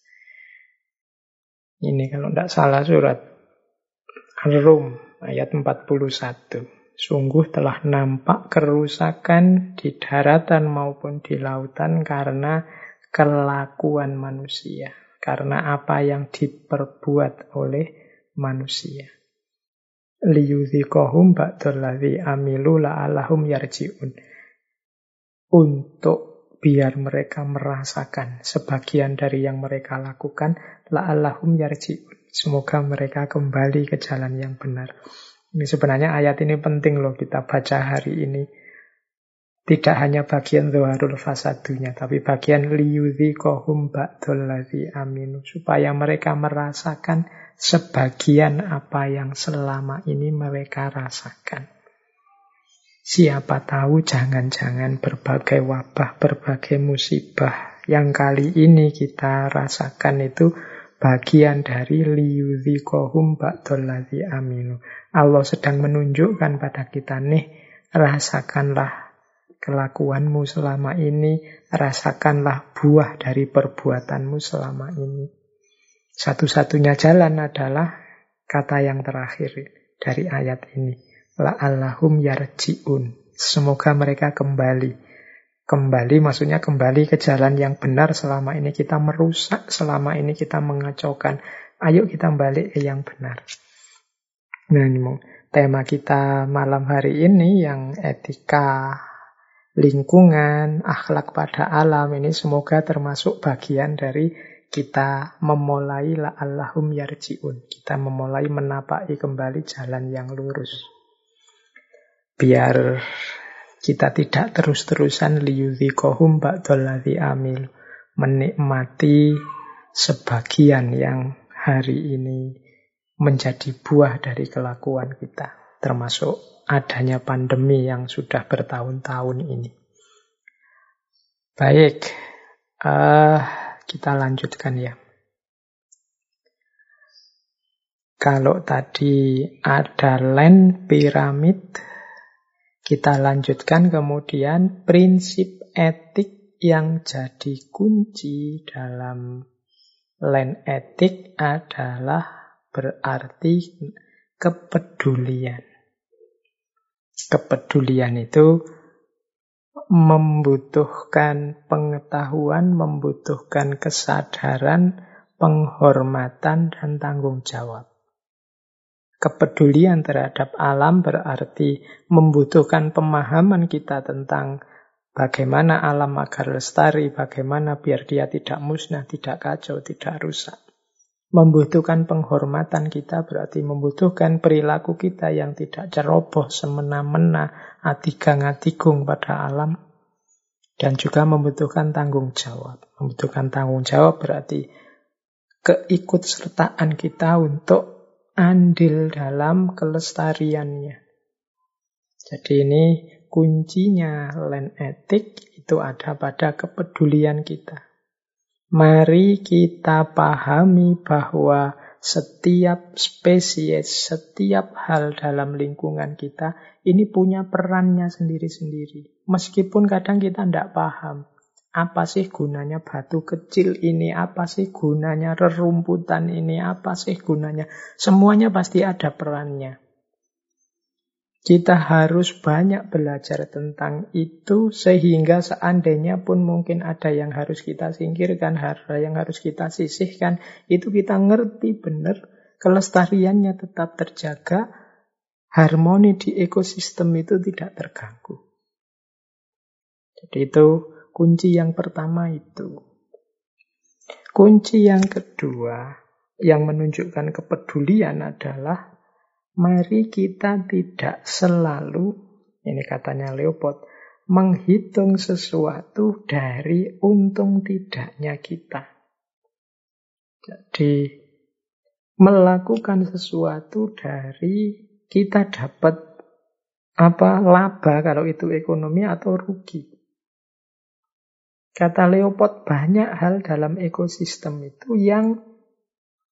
Ini kalau tidak salah surat Rum ayat 41. Sungguh telah nampak kerusakan di daratan maupun di lautan karena kelakuan manusia. Karena apa yang diperbuat oleh manusia. Liyudhikohum ba'dalladhi amilu la'alahum yarji'un. Untuk biar mereka merasakan sebagian dari yang mereka lakukan, la'allahum yarji'un. Semoga mereka kembali ke jalan yang benar. Ini sebenarnya ayat ini penting loh kita baca hari ini. Tidak hanya bagian doharul fasadunya, tapi bagian liyudhi kohum ba'dalladhi aminu. Supaya mereka merasakan sebagian apa yang selama ini mereka rasakan. Siapa tahu jangan-jangan berbagai wabah, berbagai musibah yang kali ini kita rasakan itu bagian dari liyudhikohum ba'dolladhi aminu. Allah sedang menunjukkan pada kita nih, rasakanlah kelakuanmu selama ini, rasakanlah buah dari perbuatanmu selama ini. Satu-satunya jalan adalah kata yang terakhir dari ayat ini. La'allahum yarji'un. Semoga mereka kembali. Kembali maksudnya kembali ke jalan yang benar selama ini kita merusak, selama ini kita mengacaukan. Ayo kita balik ke yang benar. Nah ini tema kita malam hari ini yang etika lingkungan, akhlak pada alam ini semoga termasuk bagian dari kita memulai la'allahum yarji'un. Kita memulai menapaki kembali jalan yang lurus. Biar kita tidak terus-terusan liyudhikohum ba'dolladhi amil. Menikmati sebagian yang hari ini menjadi buah dari kelakuan kita. Termasuk adanya pandemi yang sudah bertahun-tahun ini. Baik, uh, kita lanjutkan ya. Kalau tadi ada land piramid, kita lanjutkan kemudian prinsip etik yang jadi kunci dalam land etik adalah berarti kepedulian. Kepedulian itu membutuhkan pengetahuan, membutuhkan kesadaran, penghormatan, dan tanggung jawab. Kepedulian terhadap alam berarti membutuhkan pemahaman kita tentang bagaimana alam agar lestari, bagaimana biar dia tidak musnah, tidak kacau, tidak rusak. Membutuhkan penghormatan kita berarti membutuhkan perilaku kita yang tidak ceroboh, semena-mena, atigang-atigung pada alam. Dan juga membutuhkan tanggung jawab. Membutuhkan tanggung jawab berarti keikutsertaan kita untuk andil dalam kelestariannya. Jadi ini kuncinya land etik itu ada pada kepedulian kita. Mari kita pahami bahwa setiap spesies, setiap hal dalam lingkungan kita ini punya perannya sendiri-sendiri. Meskipun kadang kita tidak paham. Apa sih gunanya batu kecil ini? Apa sih gunanya rerumputan ini? Apa sih gunanya? Semuanya pasti ada perannya. Kita harus banyak belajar tentang itu sehingga seandainya pun mungkin ada yang harus kita singkirkan, ada yang harus kita sisihkan, itu kita ngerti benar, kelestariannya tetap terjaga, harmoni di ekosistem itu tidak terganggu. Jadi itu kunci yang pertama itu. Kunci yang kedua, yang menunjukkan kepedulian adalah mari kita tidak selalu, ini katanya Leopold, menghitung sesuatu dari untung tidaknya kita. Jadi melakukan sesuatu dari kita dapat apa laba kalau itu ekonomi atau rugi. Kata Leopold, banyak hal dalam ekosistem itu yang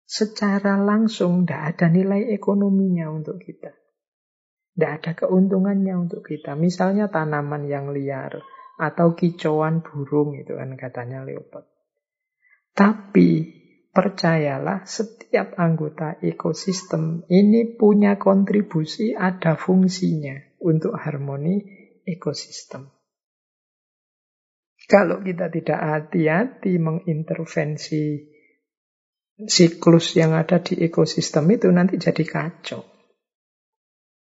secara langsung tidak ada nilai ekonominya untuk kita. Tidak ada keuntungannya untuk kita. Misalnya tanaman yang liar atau kicauan burung itu kan katanya Leopold. Tapi percayalah setiap anggota ekosistem ini punya kontribusi, ada fungsinya untuk harmoni ekosistem. Kalau kita tidak hati-hati mengintervensi siklus yang ada di ekosistem itu nanti jadi kacau.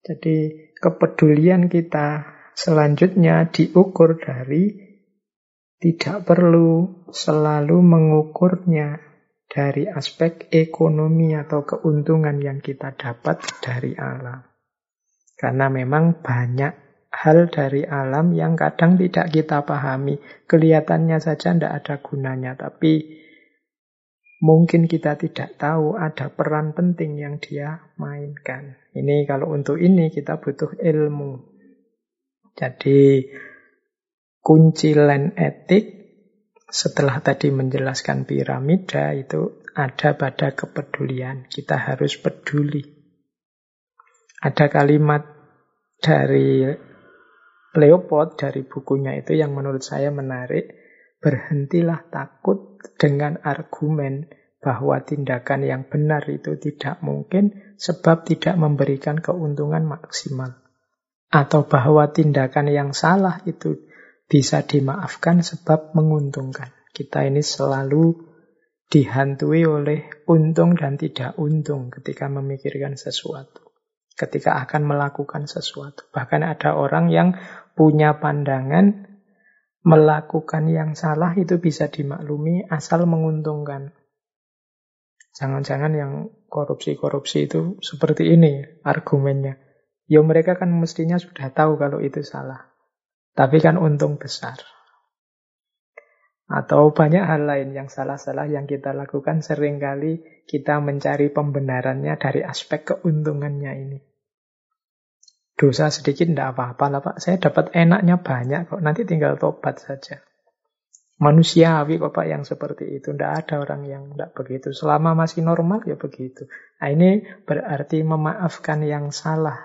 Jadi kepedulian kita selanjutnya diukur dari tidak perlu selalu mengukurnya dari aspek ekonomi atau keuntungan yang kita dapat dari alam. Karena memang banyak hal dari alam yang kadang tidak kita pahami. Kelihatannya saja tidak ada gunanya, tapi mungkin kita tidak tahu ada peran penting yang dia mainkan. Ini kalau untuk ini kita butuh ilmu. Jadi kunci lain etik setelah tadi menjelaskan piramida itu ada pada kepedulian. Kita harus peduli. Ada kalimat dari Leopold dari bukunya itu yang menurut saya menarik, berhentilah takut dengan argumen bahwa tindakan yang benar itu tidak mungkin sebab tidak memberikan keuntungan maksimal. Atau bahwa tindakan yang salah itu bisa dimaafkan sebab menguntungkan. Kita ini selalu dihantui oleh untung dan tidak untung ketika memikirkan sesuatu ketika akan melakukan sesuatu. Bahkan ada orang yang punya pandangan melakukan yang salah itu bisa dimaklumi asal menguntungkan. Jangan-jangan yang korupsi-korupsi itu seperti ini argumennya. Ya mereka kan mestinya sudah tahu kalau itu salah. Tapi kan untung besar. Atau banyak hal lain yang salah-salah yang kita lakukan sering kali kita mencari pembenarannya dari aspek keuntungannya ini. Dosa sedikit tidak apa-apa lah Pak. Saya dapat enaknya banyak kok. Nanti tinggal tobat saja. Manusiawi kok Pak yang seperti itu. Tidak ada orang yang tidak begitu. Selama masih normal ya begitu. Nah ini berarti memaafkan yang salah.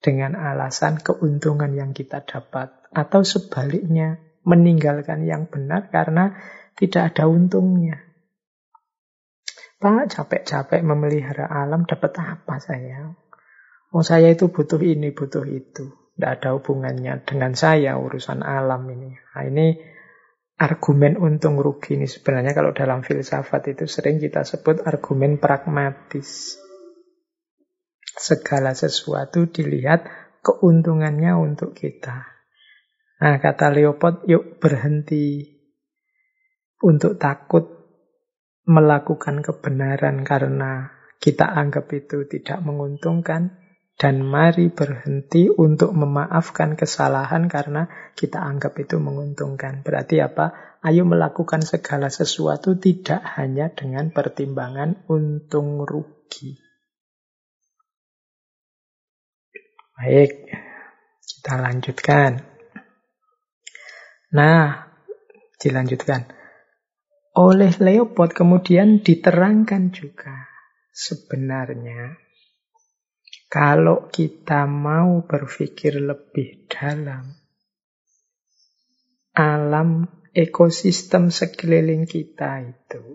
Dengan alasan keuntungan yang kita dapat. Atau sebaliknya meninggalkan yang benar karena tidak ada untungnya. Pak capek-capek memelihara alam dapat apa saya? Oh saya itu butuh ini, butuh itu. Tidak ada hubungannya dengan saya, urusan alam ini. Nah, ini argumen untung rugi ini sebenarnya kalau dalam filsafat itu sering kita sebut argumen pragmatis. Segala sesuatu dilihat keuntungannya untuk kita. Nah, kata Leopold, yuk berhenti untuk takut melakukan kebenaran karena kita anggap itu tidak menguntungkan. Dan mari berhenti untuk memaafkan kesalahan karena kita anggap itu menguntungkan. Berarti apa? Ayo melakukan segala sesuatu tidak hanya dengan pertimbangan untung rugi. Baik, kita lanjutkan. Nah, dilanjutkan. Oleh Leopold kemudian diterangkan juga sebenarnya kalau kita mau berpikir lebih dalam, alam ekosistem sekeliling kita itu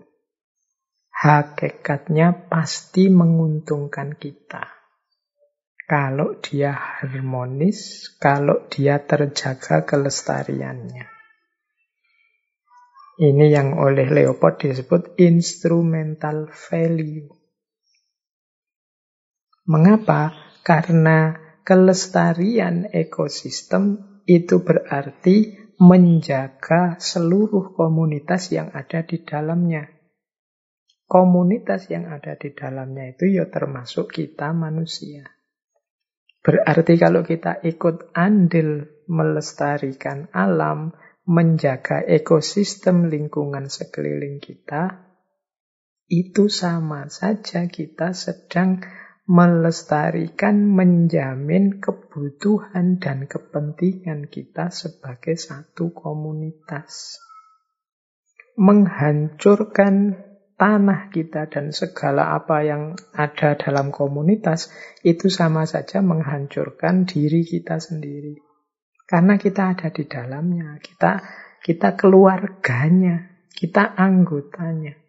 hakikatnya pasti menguntungkan kita. Kalau dia harmonis, kalau dia terjaga kelestariannya. Ini yang oleh Leopold disebut instrumental value. Mengapa? Karena kelestarian ekosistem itu berarti menjaga seluruh komunitas yang ada di dalamnya. komunitas yang ada di dalamnya itu ya termasuk kita manusia. Berarti kalau kita ikut andil melestarikan alam, menjaga ekosistem lingkungan sekeliling kita, itu sama saja kita sedang melestarikan, menjamin kebutuhan dan kepentingan kita sebagai satu komunitas. Menghancurkan tanah kita dan segala apa yang ada dalam komunitas itu sama saja menghancurkan diri kita sendiri. Karena kita ada di dalamnya, kita kita keluarganya, kita anggotanya.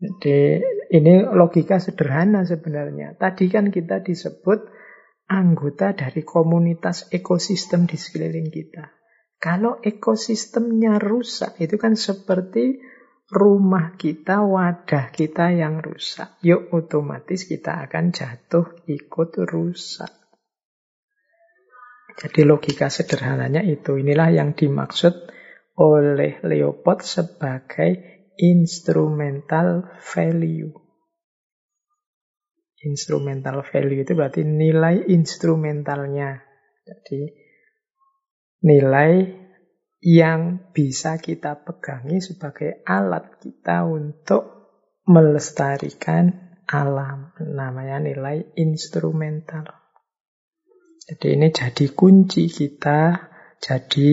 Jadi ini logika sederhana sebenarnya. Tadi kan kita disebut anggota dari komunitas ekosistem di sekeliling kita. Kalau ekosistemnya rusak, itu kan seperti rumah kita, wadah kita yang rusak. Yuk otomatis kita akan jatuh ikut rusak. Jadi logika sederhananya itu. Inilah yang dimaksud oleh Leopold sebagai instrumental value. Instrumental value itu berarti nilai instrumentalnya. Jadi nilai yang bisa kita pegangi sebagai alat kita untuk melestarikan alam. Namanya nilai instrumental. Jadi ini jadi kunci kita. Jadi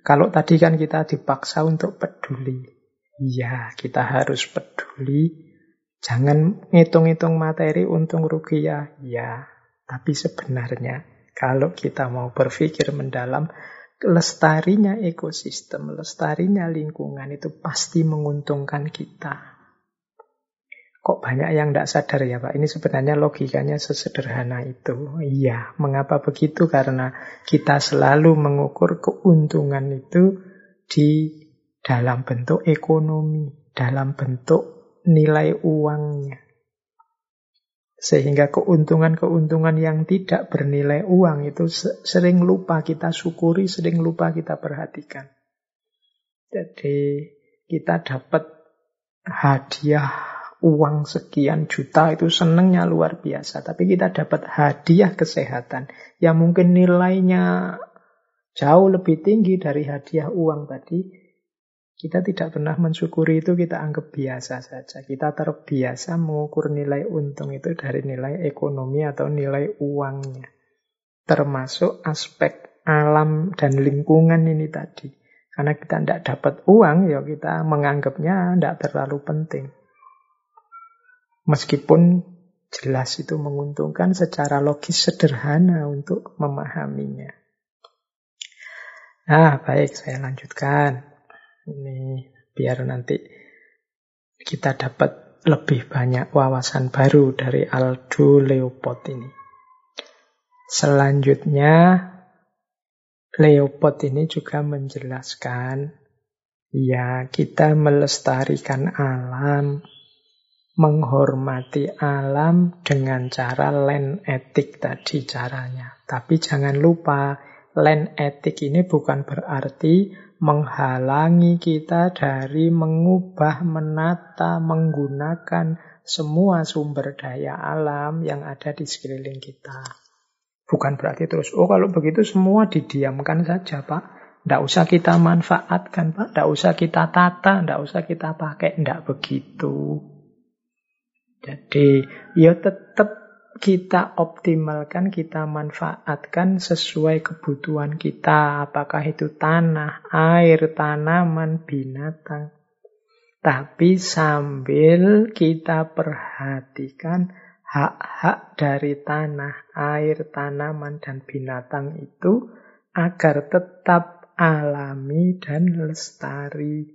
kalau tadi kan kita dipaksa untuk peduli. Ya, kita harus peduli. Jangan ngitung-ngitung materi untung rugi ya. Ya, tapi sebenarnya kalau kita mau berpikir mendalam, lestarinya ekosistem, lestarinya lingkungan itu pasti menguntungkan kita. Kok banyak yang tidak sadar ya Pak? Ini sebenarnya logikanya sesederhana itu. Iya, mengapa begitu? Karena kita selalu mengukur keuntungan itu di dalam bentuk ekonomi, dalam bentuk nilai uangnya. Sehingga keuntungan-keuntungan yang tidak bernilai uang itu sering lupa kita syukuri, sering lupa kita perhatikan. Jadi kita dapat hadiah uang sekian juta itu senengnya luar biasa. Tapi kita dapat hadiah kesehatan yang mungkin nilainya jauh lebih tinggi dari hadiah uang tadi. Kita tidak pernah mensyukuri itu, kita anggap biasa saja. Kita terbiasa mengukur nilai untung itu dari nilai ekonomi atau nilai uangnya. Termasuk aspek alam dan lingkungan ini tadi. Karena kita tidak dapat uang, ya kita menganggapnya tidak terlalu penting. Meskipun jelas itu menguntungkan secara logis sederhana untuk memahaminya. Nah, baik, saya lanjutkan. Ini biar nanti kita dapat lebih banyak wawasan baru dari Aldo Leopold ini. Selanjutnya, Leopold ini juga menjelaskan, ya kita melestarikan alam, menghormati alam dengan cara land etik tadi caranya. Tapi jangan lupa, land etik ini bukan berarti menghalangi kita dari mengubah, menata, menggunakan semua sumber daya alam yang ada di sekeliling kita. Bukan berarti terus, oh kalau begitu semua didiamkan saja Pak. Tidak usah kita manfaatkan Pak, tidak usah kita tata, tidak usah kita pakai, tidak begitu. Jadi ya tetap kita optimalkan, kita manfaatkan sesuai kebutuhan kita. Apakah itu tanah, air, tanaman, binatang. Tapi sambil kita perhatikan hak-hak dari tanah, air, tanaman, dan binatang itu agar tetap alami dan lestari.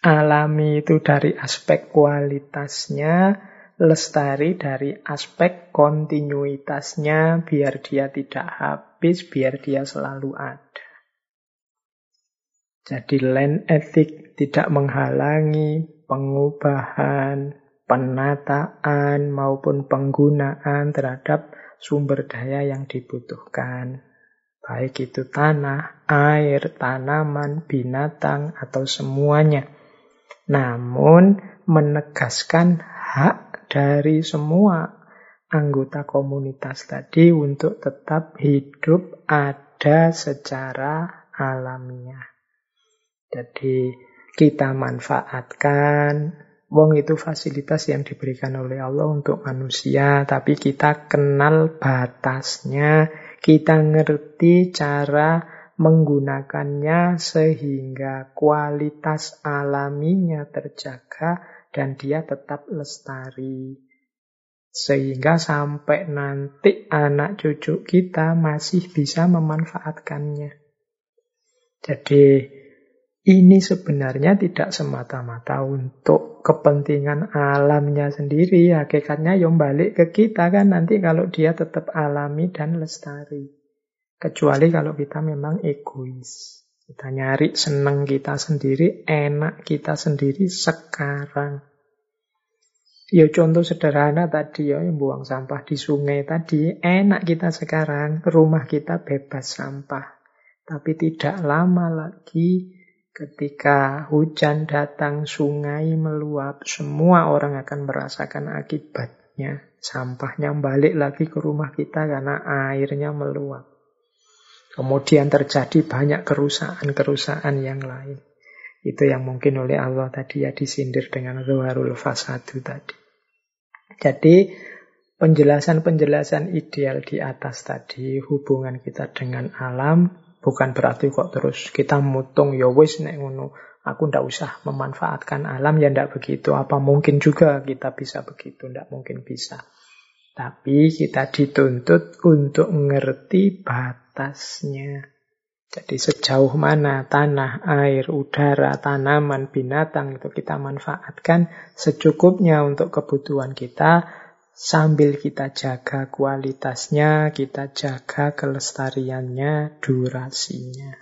Alami itu dari aspek kualitasnya, lestari dari aspek kontinuitasnya biar dia tidak habis, biar dia selalu ada. Jadi land ethic tidak menghalangi pengubahan, penataan maupun penggunaan terhadap sumber daya yang dibutuhkan. Baik itu tanah, air, tanaman, binatang, atau semuanya. namun menegaskan hak dari semua anggota komunitas tadi untuk tetap hidup ada secara alamiah. Jadi kita manfaatkan Wong itu fasilitas yang diberikan oleh Allah untuk manusia, tapi kita kenal batasnya, kita ngerti cara menggunakannya sehingga kualitas alaminya terjaga dan dia tetap lestari. Sehingga sampai nanti anak cucu kita masih bisa memanfaatkannya. Jadi ini sebenarnya tidak semata-mata untuk kepentingan alamnya sendiri. Hakikatnya yang balik ke kita kan nanti kalau dia tetap alami dan lestari. Kecuali kalau kita memang egois. Kita nyari seneng kita sendiri, enak kita sendiri sekarang. Ya contoh sederhana tadi ya, yang buang sampah di sungai tadi, enak kita sekarang, rumah kita bebas sampah. Tapi tidak lama lagi Ketika hujan datang, sungai meluap, semua orang akan merasakan akibatnya. Sampahnya balik lagi ke rumah kita karena airnya meluap. Kemudian terjadi banyak kerusakan-kerusakan yang lain. Itu yang mungkin oleh Allah tadi ya disindir dengan Zuharul Fasadu tadi. Jadi penjelasan-penjelasan ideal di atas tadi, hubungan kita dengan alam, Bukan berarti kok terus kita mutung ya wis nek ngono. Aku ndak usah memanfaatkan alam ya ndak begitu. Apa mungkin juga kita bisa begitu? Ndak mungkin bisa. Tapi kita dituntut untuk mengerti batasnya. Jadi sejauh mana tanah, air, udara, tanaman, binatang itu kita manfaatkan secukupnya untuk kebutuhan kita Sambil kita jaga kualitasnya, kita jaga kelestariannya, durasinya.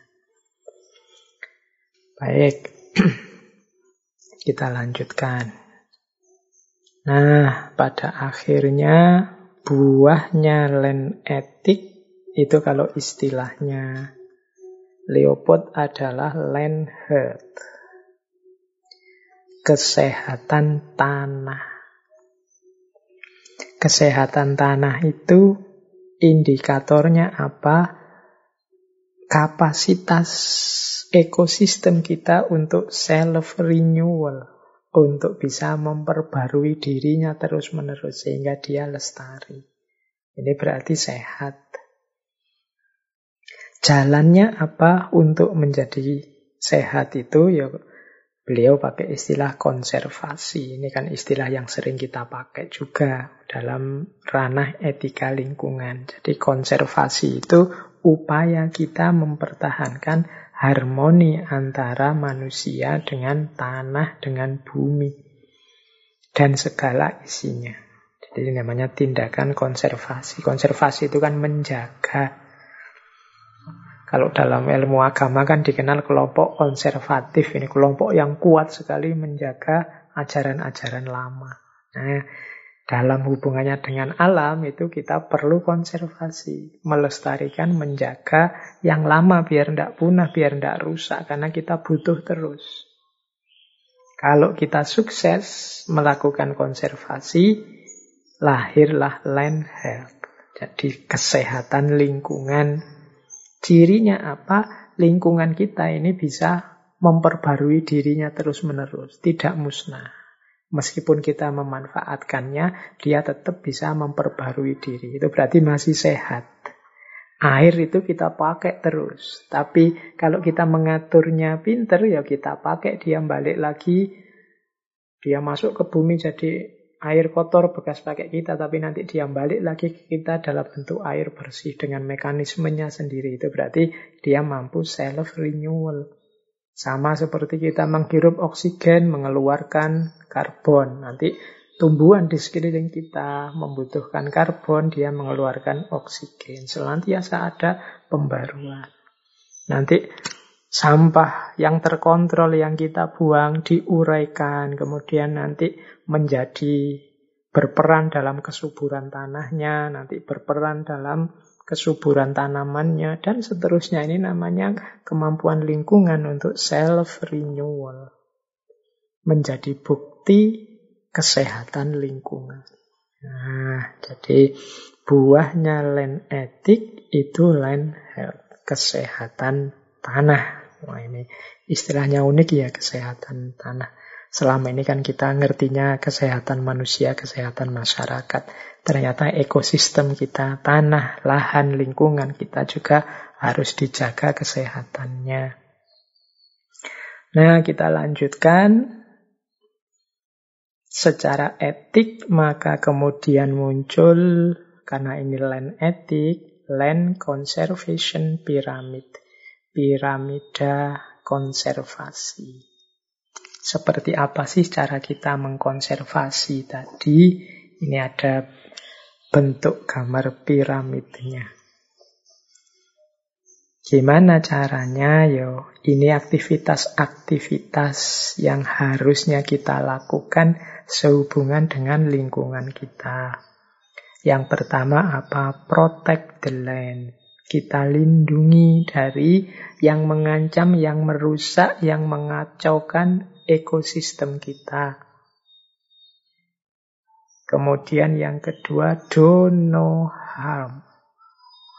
Baik, kita lanjutkan. Nah, pada akhirnya buahnya len etik itu kalau istilahnya Leopold adalah land health. Kesehatan tanah. Kesehatan tanah itu indikatornya apa? Kapasitas ekosistem kita untuk self-renewal. Untuk bisa memperbarui dirinya terus-menerus sehingga dia lestari. Ini berarti sehat. Jalannya apa untuk menjadi sehat itu? Ya Beliau pakai istilah konservasi. Ini kan istilah yang sering kita pakai juga dalam ranah etika lingkungan. Jadi konservasi itu upaya kita mempertahankan harmoni antara manusia dengan tanah, dengan bumi, dan segala isinya. Jadi namanya tindakan konservasi. Konservasi itu kan menjaga kalau dalam ilmu agama kan dikenal kelompok konservatif. Ini kelompok yang kuat sekali menjaga ajaran-ajaran lama. Nah, dalam hubungannya dengan alam itu kita perlu konservasi. Melestarikan, menjaga yang lama biar tidak punah, biar tidak rusak. Karena kita butuh terus. Kalau kita sukses melakukan konservasi, lahirlah land health. Jadi kesehatan lingkungan Cirinya apa? Lingkungan kita ini bisa memperbarui dirinya terus-menerus, tidak musnah. Meskipun kita memanfaatkannya, dia tetap bisa memperbarui diri. Itu berarti masih sehat. Air itu kita pakai terus. Tapi kalau kita mengaturnya pinter, ya kita pakai, dia balik lagi. Dia masuk ke bumi jadi air kotor bekas pakai kita, tapi nanti dia balik lagi ke kita dalam bentuk air bersih dengan mekanismenya sendiri. Itu berarti dia mampu self-renewal. Sama seperti kita menghirup oksigen, mengeluarkan karbon. Nanti tumbuhan di sekeliling kita membutuhkan karbon, dia mengeluarkan oksigen. Selantiasa ada pembaruan. Nanti sampah yang terkontrol yang kita buang diuraikan, kemudian nanti menjadi berperan dalam kesuburan tanahnya, nanti berperan dalam kesuburan tanamannya, dan seterusnya. Ini namanya kemampuan lingkungan untuk self-renewal. menjadi bukti kesehatan lingkungan. Nah, jadi buahnya land etik itu land health, kesehatan tanah. Wah ini istilahnya unik ya kesehatan tanah. Selama ini kan kita ngertinya kesehatan manusia, kesehatan masyarakat. Ternyata ekosistem kita, tanah, lahan, lingkungan kita juga harus dijaga kesehatannya. Nah, kita lanjutkan secara etik maka kemudian muncul karena ini land etik, land conservation pyramid, piramida konservasi. Seperti apa sih cara kita mengkonservasi tadi? Ini ada bentuk gambar piramidnya. Gimana caranya? Yo, ini aktivitas-aktivitas yang harusnya kita lakukan sehubungan dengan lingkungan kita. Yang pertama apa? Protect the land. Kita lindungi dari yang mengancam, yang merusak, yang mengacaukan ekosistem kita. Kemudian yang kedua, do no harm.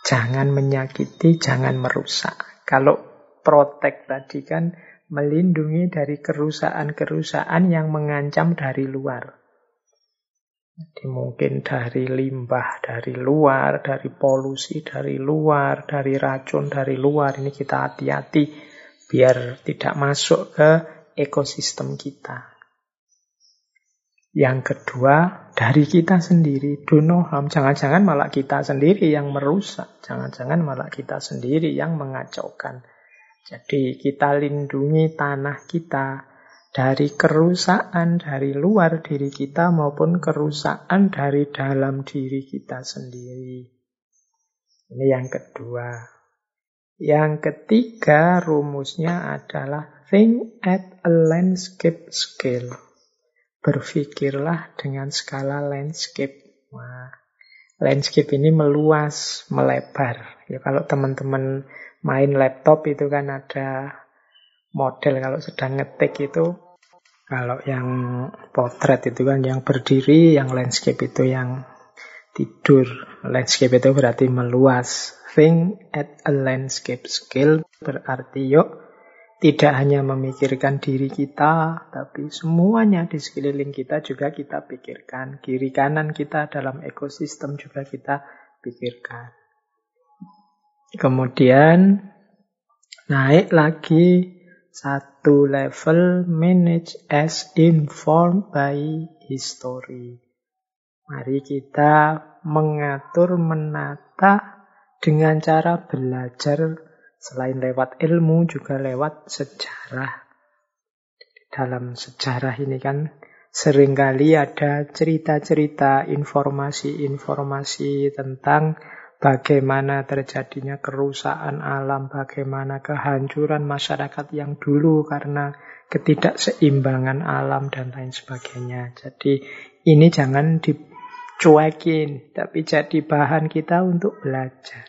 Jangan menyakiti, jangan merusak. Kalau protect tadi kan melindungi dari kerusakan-kerusakan yang mengancam dari luar. Jadi mungkin dari limbah dari luar, dari polusi dari luar, dari racun dari luar. Ini kita hati-hati biar tidak masuk ke ekosistem kita. Yang kedua, dari kita sendiri. Jangan-jangan malah kita sendiri yang merusak. Jangan-jangan malah kita sendiri yang mengacaukan. Jadi kita lindungi tanah kita dari kerusakan dari luar diri kita maupun kerusakan dari dalam diri kita sendiri. Ini yang kedua. Yang ketiga rumusnya adalah think at a landscape scale. Berpikirlah dengan skala landscape. Wah, landscape ini meluas, melebar. Ya, kalau teman-teman main laptop itu kan ada model kalau sedang ngetik itu kalau yang potret itu kan yang berdiri, yang landscape itu yang tidur. Landscape itu berarti meluas. Think at a landscape scale berarti yuk tidak hanya memikirkan diri kita, tapi semuanya di sekeliling kita juga kita pikirkan. Kiri kanan kita dalam ekosistem juga kita pikirkan. Kemudian naik lagi satu level manage as informed by history. Mari kita mengatur, menata dengan cara belajar Selain lewat ilmu, juga lewat sejarah. Dalam sejarah ini kan sering kali ada cerita-cerita, informasi-informasi tentang bagaimana terjadinya kerusakan alam, bagaimana kehancuran masyarakat yang dulu karena ketidakseimbangan alam dan lain sebagainya. Jadi ini jangan dicuekin, tapi jadi bahan kita untuk belajar.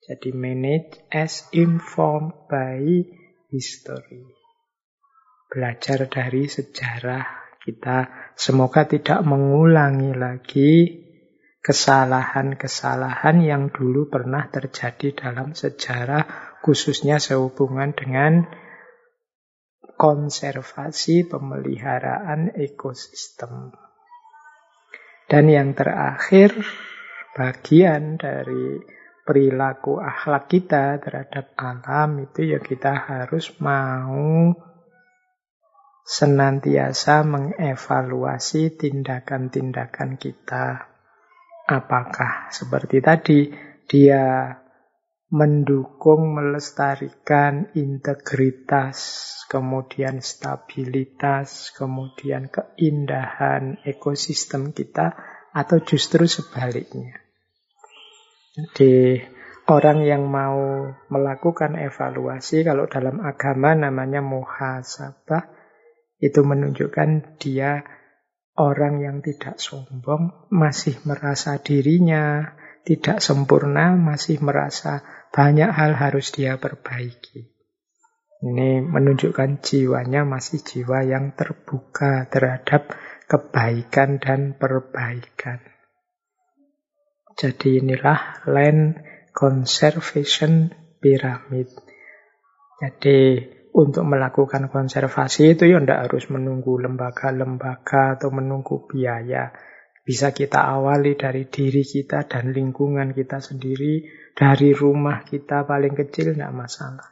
Jadi manage as informed by history. Belajar dari sejarah kita. Semoga tidak mengulangi lagi kesalahan-kesalahan yang dulu pernah terjadi dalam sejarah, khususnya sehubungan dengan konservasi pemeliharaan ekosistem. Dan yang terakhir, bagian dari perilaku akhlak kita terhadap alam itu ya kita harus mau senantiasa mengevaluasi tindakan-tindakan kita. Apakah seperti tadi dia mendukung melestarikan integritas, kemudian stabilitas, kemudian keindahan ekosistem kita atau justru sebaliknya. Jadi orang yang mau melakukan evaluasi kalau dalam agama namanya muhasabah itu menunjukkan dia orang yang tidak sombong, masih merasa dirinya tidak sempurna, masih merasa banyak hal harus dia perbaiki. Ini menunjukkan jiwanya masih jiwa yang terbuka terhadap kebaikan dan perbaikan. Jadi inilah land conservation pyramid. Jadi untuk melakukan konservasi itu ya tidak harus menunggu lembaga-lembaga atau menunggu biaya. Bisa kita awali dari diri kita dan lingkungan kita sendiri, dari rumah kita paling kecil tidak masalah.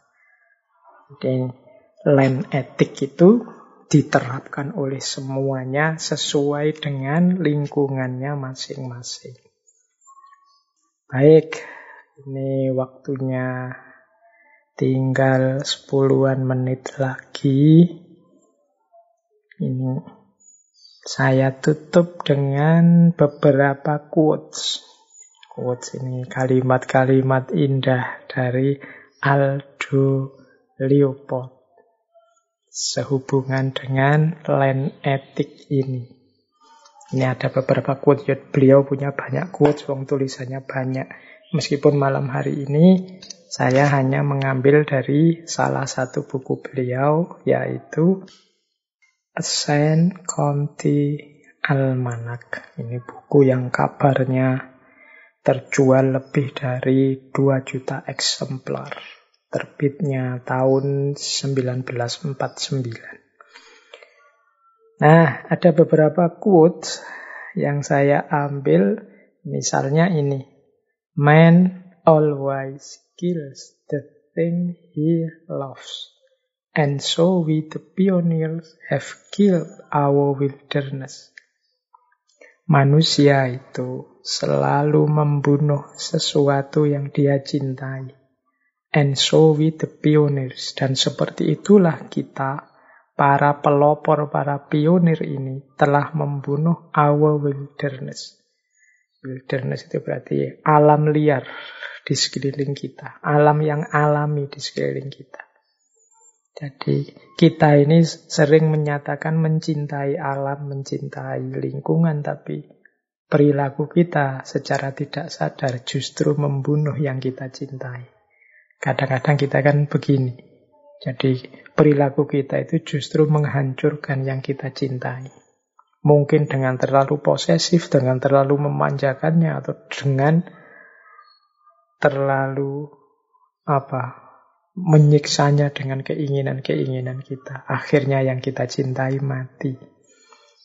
Dan land etik itu diterapkan oleh semuanya sesuai dengan lingkungannya masing-masing. Baik, ini waktunya tinggal sepuluhan menit lagi. Ini saya tutup dengan beberapa quotes. Quotes ini kalimat-kalimat indah dari Aldo Leopold sehubungan dengan land etik ini. Ini ada beberapa quote, ya, beliau punya banyak quotes, wong tulisannya banyak. Meskipun malam hari ini saya hanya mengambil dari salah satu buku beliau, yaitu Saint County Almanac. Ini buku yang kabarnya terjual lebih dari 2 juta eksemplar terbitnya tahun 1949. Nah, ada beberapa quote yang saya ambil, misalnya ini. Man always kills the thing he loves. And so we the pioneers have killed our wilderness. Manusia itu selalu membunuh sesuatu yang dia cintai. And so we the pioneers. Dan seperti itulah kita, para pelopor, para pionir ini telah membunuh our wilderness. Wilderness itu berarti alam liar di sekeliling kita. Alam yang alami di sekeliling kita. Jadi kita ini sering menyatakan mencintai alam, mencintai lingkungan, tapi perilaku kita secara tidak sadar justru membunuh yang kita cintai. Kadang-kadang kita kan begini. Jadi perilaku kita itu justru menghancurkan yang kita cintai. Mungkin dengan terlalu posesif, dengan terlalu memanjakannya, atau dengan terlalu apa menyiksanya dengan keinginan-keinginan kita. Akhirnya yang kita cintai mati.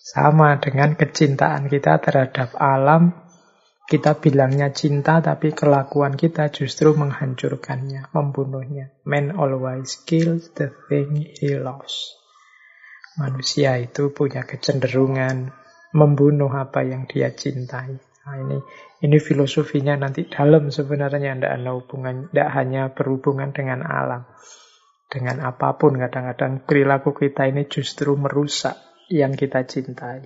Sama dengan kecintaan kita terhadap alam, kita bilangnya cinta, tapi kelakuan kita justru menghancurkannya, membunuhnya. Man always kills the thing he loves. Manusia itu punya kecenderungan membunuh apa yang dia cintai. Nah, ini ini filosofinya nanti dalam sebenarnya tidak ada hubungan, tidak hanya berhubungan dengan alam, dengan apa pun. Kadang-kadang perilaku kita ini justru merusak yang kita cintai.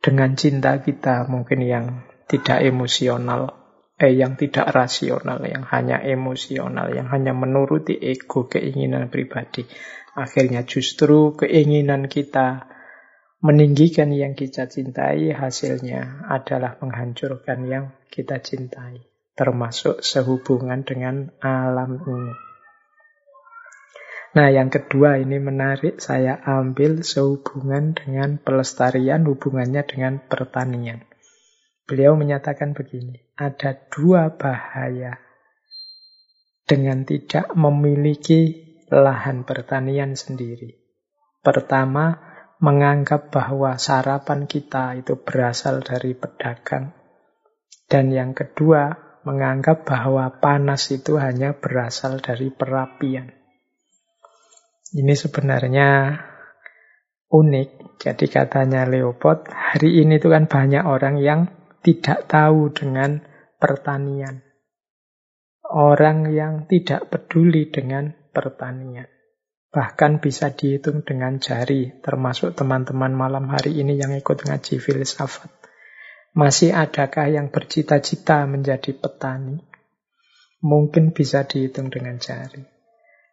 Dengan cinta kita mungkin yang tidak emosional, eh yang tidak rasional, yang hanya emosional, yang hanya menuruti ego, keinginan pribadi. Akhirnya justru keinginan kita meninggikan yang kita cintai, hasilnya adalah menghancurkan yang kita cintai, termasuk sehubungan dengan alam ini. Nah, yang kedua ini menarik saya ambil sehubungan dengan pelestarian hubungannya dengan pertanian. Beliau menyatakan begini, ada dua bahaya dengan tidak memiliki lahan pertanian sendiri. Pertama, menganggap bahwa sarapan kita itu berasal dari pedagang. Dan yang kedua, menganggap bahwa panas itu hanya berasal dari perapian. Ini sebenarnya unik. Jadi katanya Leopold, hari ini itu kan banyak orang yang tidak tahu dengan pertanian. Orang yang tidak peduli dengan pertanian. Bahkan bisa dihitung dengan jari, termasuk teman-teman malam hari ini yang ikut ngaji filsafat. Masih adakah yang bercita-cita menjadi petani? Mungkin bisa dihitung dengan jari.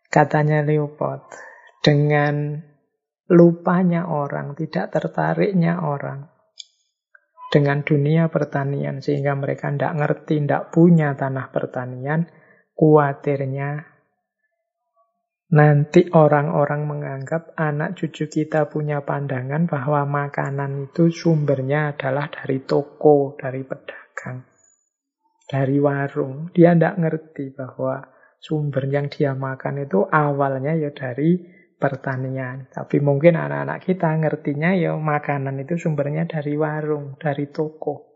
Katanya Leopold, dengan lupanya orang, tidak tertariknya orang, dengan dunia pertanian sehingga mereka tidak ngerti, tidak punya tanah pertanian, kuatirnya Nanti orang-orang menganggap anak cucu kita punya pandangan bahwa makanan itu sumbernya adalah dari toko, dari pedagang, dari warung. Dia tidak ngerti bahwa sumber yang dia makan itu awalnya ya dari pertanian. Tapi mungkin anak-anak kita ngertinya ya makanan itu sumbernya dari warung, dari toko.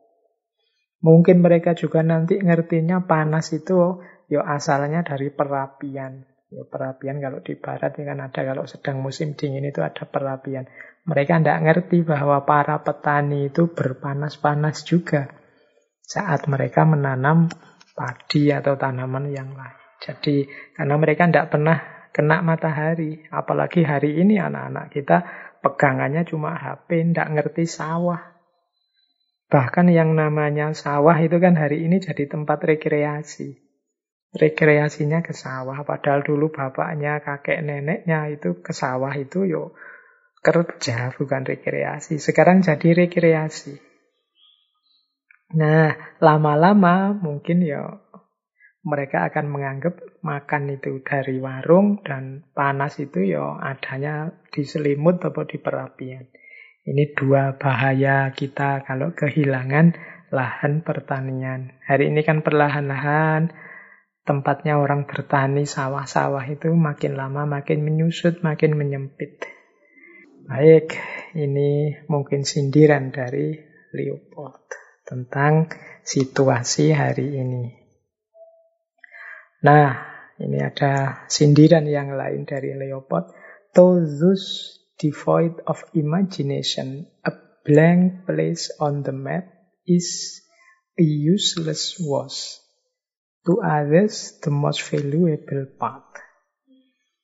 Mungkin mereka juga nanti ngertinya panas itu ya asalnya dari perapian. Ya, perapian kalau di barat ya kan ada kalau sedang musim dingin itu ada perapian. Mereka tidak ngerti bahwa para petani itu berpanas-panas juga saat mereka menanam padi atau tanaman yang lain. Jadi karena mereka tidak pernah kena matahari, apalagi hari ini anak-anak kita pegangannya cuma HP, tidak ngerti sawah. Bahkan yang namanya sawah itu kan hari ini jadi tempat rekreasi rekreasinya ke sawah. Padahal dulu bapaknya, kakek neneknya itu ke sawah itu yo kerja bukan rekreasi. Sekarang jadi rekreasi. Nah, lama-lama mungkin ya mereka akan menganggap makan itu dari warung dan panas itu ya adanya di selimut atau di perapian. Ini dua bahaya kita kalau kehilangan lahan pertanian. Hari ini kan perlahan-lahan tempatnya orang bertani sawah-sawah itu makin lama makin menyusut, makin menyempit. Baik, ini mungkin sindiran dari Leopold tentang situasi hari ini. Nah, ini ada sindiran yang lain dari Leopold. To those devoid of imagination, a blank place on the map is a useless was. To others, the most valuable part.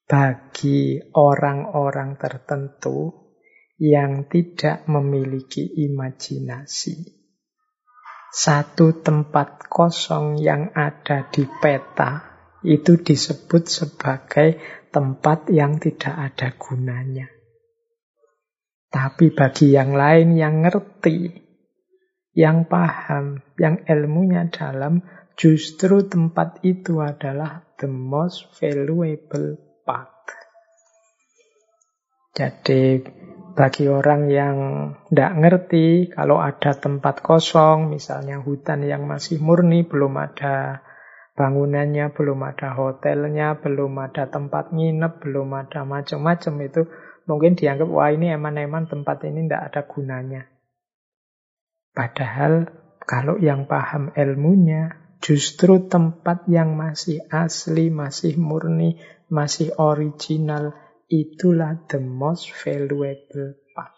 Bagi orang-orang tertentu yang tidak memiliki imajinasi. Satu tempat kosong yang ada di peta itu disebut sebagai tempat yang tidak ada gunanya. Tapi bagi yang lain yang ngerti, yang paham, yang ilmunya dalam, justru tempat itu adalah the most valuable part. Jadi bagi orang yang tidak ngerti kalau ada tempat kosong, misalnya hutan yang masih murni, belum ada bangunannya, belum ada hotelnya, belum ada tempat nginep, belum ada macam-macam itu, mungkin dianggap wah ini eman-eman tempat ini tidak ada gunanya. Padahal kalau yang paham ilmunya, Justru tempat yang masih asli, masih murni, masih original, itulah the most valuable part.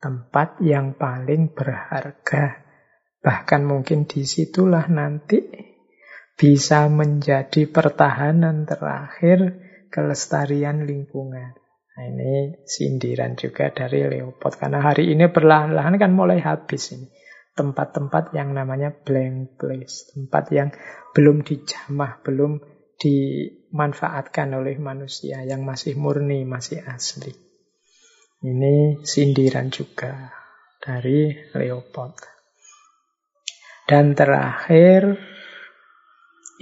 Tempat yang paling berharga. Bahkan mungkin di situlah nanti bisa menjadi pertahanan terakhir kelestarian lingkungan. Nah, ini sindiran juga dari Leopold. Karena hari ini perlahan-lahan kan mulai habis ini tempat-tempat yang namanya blank place, tempat yang belum dijamah, belum dimanfaatkan oleh manusia, yang masih murni, masih asli. Ini sindiran juga dari Leopold. Dan terakhir,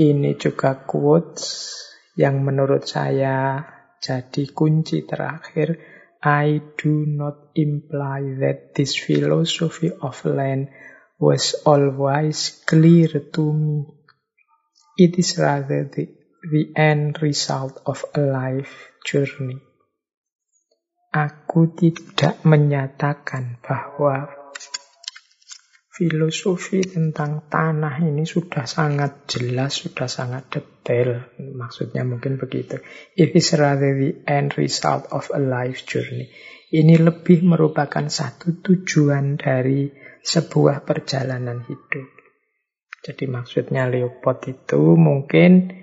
ini juga quotes yang menurut saya jadi kunci terakhir I do not imply that this philosophy of land was always clear to me. It is rather the, the end result of a life journey. Aku tidak menyatakan bahwa filosofi tentang tanah ini sudah sangat jelas, sudah sangat detail. Maksudnya mungkin begitu. It is rather the end result of a life journey. Ini lebih merupakan satu tujuan dari sebuah perjalanan hidup. Jadi maksudnya Leopold itu mungkin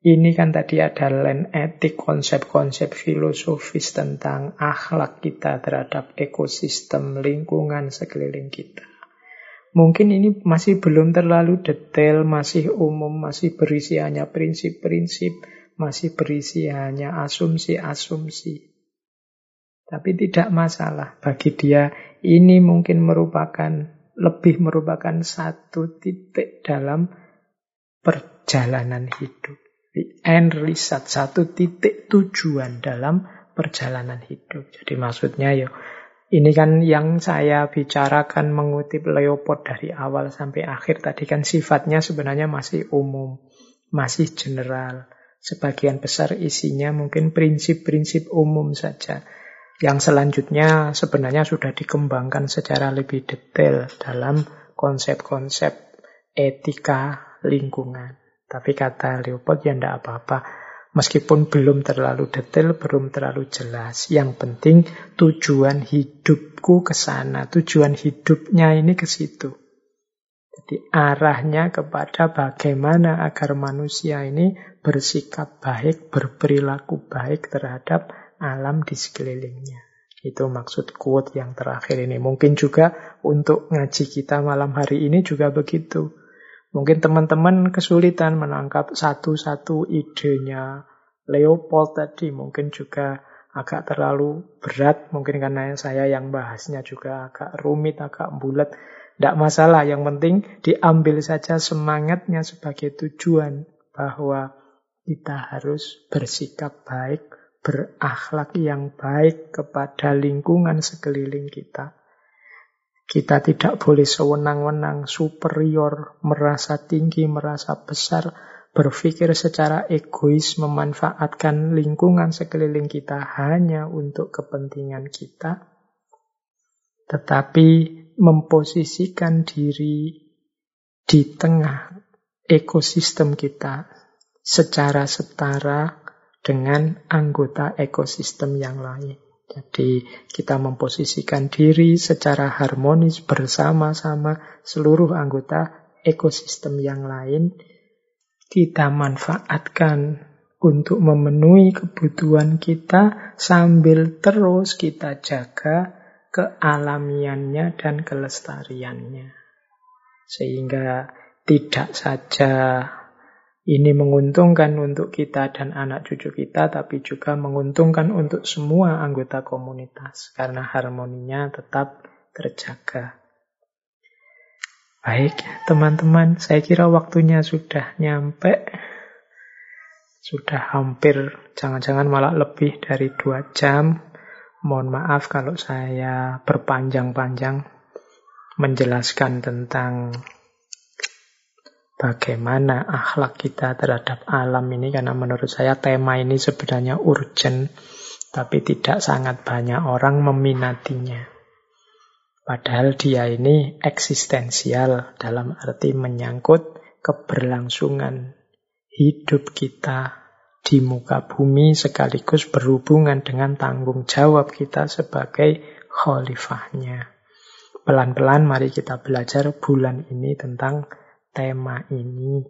ini kan tadi ada land etik, konsep-konsep filosofis tentang akhlak kita terhadap ekosistem lingkungan sekeliling kita. Mungkin ini masih belum terlalu detail, masih umum, masih berisi hanya prinsip-prinsip, masih berisi hanya asumsi-asumsi. Tapi tidak masalah. Bagi dia ini mungkin merupakan, lebih merupakan satu titik dalam perjalanan hidup. The end result, satu titik tujuan dalam perjalanan hidup. Jadi maksudnya ya, ini kan yang saya bicarakan mengutip Leopold dari awal sampai akhir tadi kan sifatnya sebenarnya masih umum, masih general. Sebagian besar isinya mungkin prinsip-prinsip umum saja. Yang selanjutnya sebenarnya sudah dikembangkan secara lebih detail dalam konsep-konsep etika lingkungan. Tapi kata Leopold ya tidak apa-apa. Meskipun belum terlalu detail, belum terlalu jelas. Yang penting tujuan hidupku ke sana. Tujuan hidupnya ini ke situ. Jadi arahnya kepada bagaimana agar manusia ini bersikap baik, berperilaku baik terhadap alam di sekelilingnya. Itu maksud quote yang terakhir ini. Mungkin juga untuk ngaji kita malam hari ini juga begitu. Mungkin teman-teman kesulitan menangkap satu-satu idenya Leopold tadi. Mungkin juga agak terlalu berat. Mungkin karena saya yang bahasnya juga agak rumit, agak bulat. Tidak masalah, yang penting diambil saja semangatnya sebagai tujuan. Bahwa kita harus bersikap baik, berakhlak yang baik kepada lingkungan sekeliling kita. Kita tidak boleh sewenang-wenang, superior, merasa tinggi, merasa besar, berpikir secara egois, memanfaatkan lingkungan sekeliling kita hanya untuk kepentingan kita, tetapi memposisikan diri di tengah ekosistem kita secara setara dengan anggota ekosistem yang lain. Jadi kita memposisikan diri secara harmonis bersama-sama seluruh anggota ekosistem yang lain. Kita manfaatkan untuk memenuhi kebutuhan kita sambil terus kita jaga kealamiannya dan kelestariannya. Sehingga tidak saja ini menguntungkan untuk kita dan anak cucu kita, tapi juga menguntungkan untuk semua anggota komunitas, karena harmoninya tetap terjaga. Baik, teman-teman, saya kira waktunya sudah nyampe. Sudah hampir, jangan-jangan malah lebih dari dua jam. Mohon maaf kalau saya berpanjang-panjang menjelaskan tentang bagaimana akhlak kita terhadap alam ini karena menurut saya tema ini sebenarnya urgent tapi tidak sangat banyak orang meminatinya. Padahal dia ini eksistensial dalam arti menyangkut keberlangsungan hidup kita di muka bumi sekaligus berhubungan dengan tanggung jawab kita sebagai khalifahnya. Pelan-pelan mari kita belajar bulan ini tentang tema ini.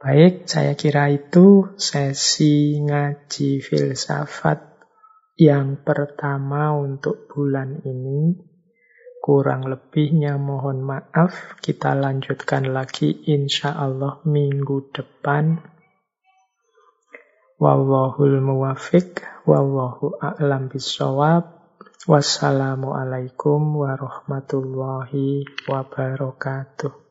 Baik, saya kira itu sesi ngaji filsafat yang pertama untuk bulan ini. Kurang lebihnya mohon maaf, kita lanjutkan lagi insya Allah minggu depan. Wallahul muwafiq, wallahu a'lam bisawab. Wassalamualaikum warahmatullahi wabarakatuh.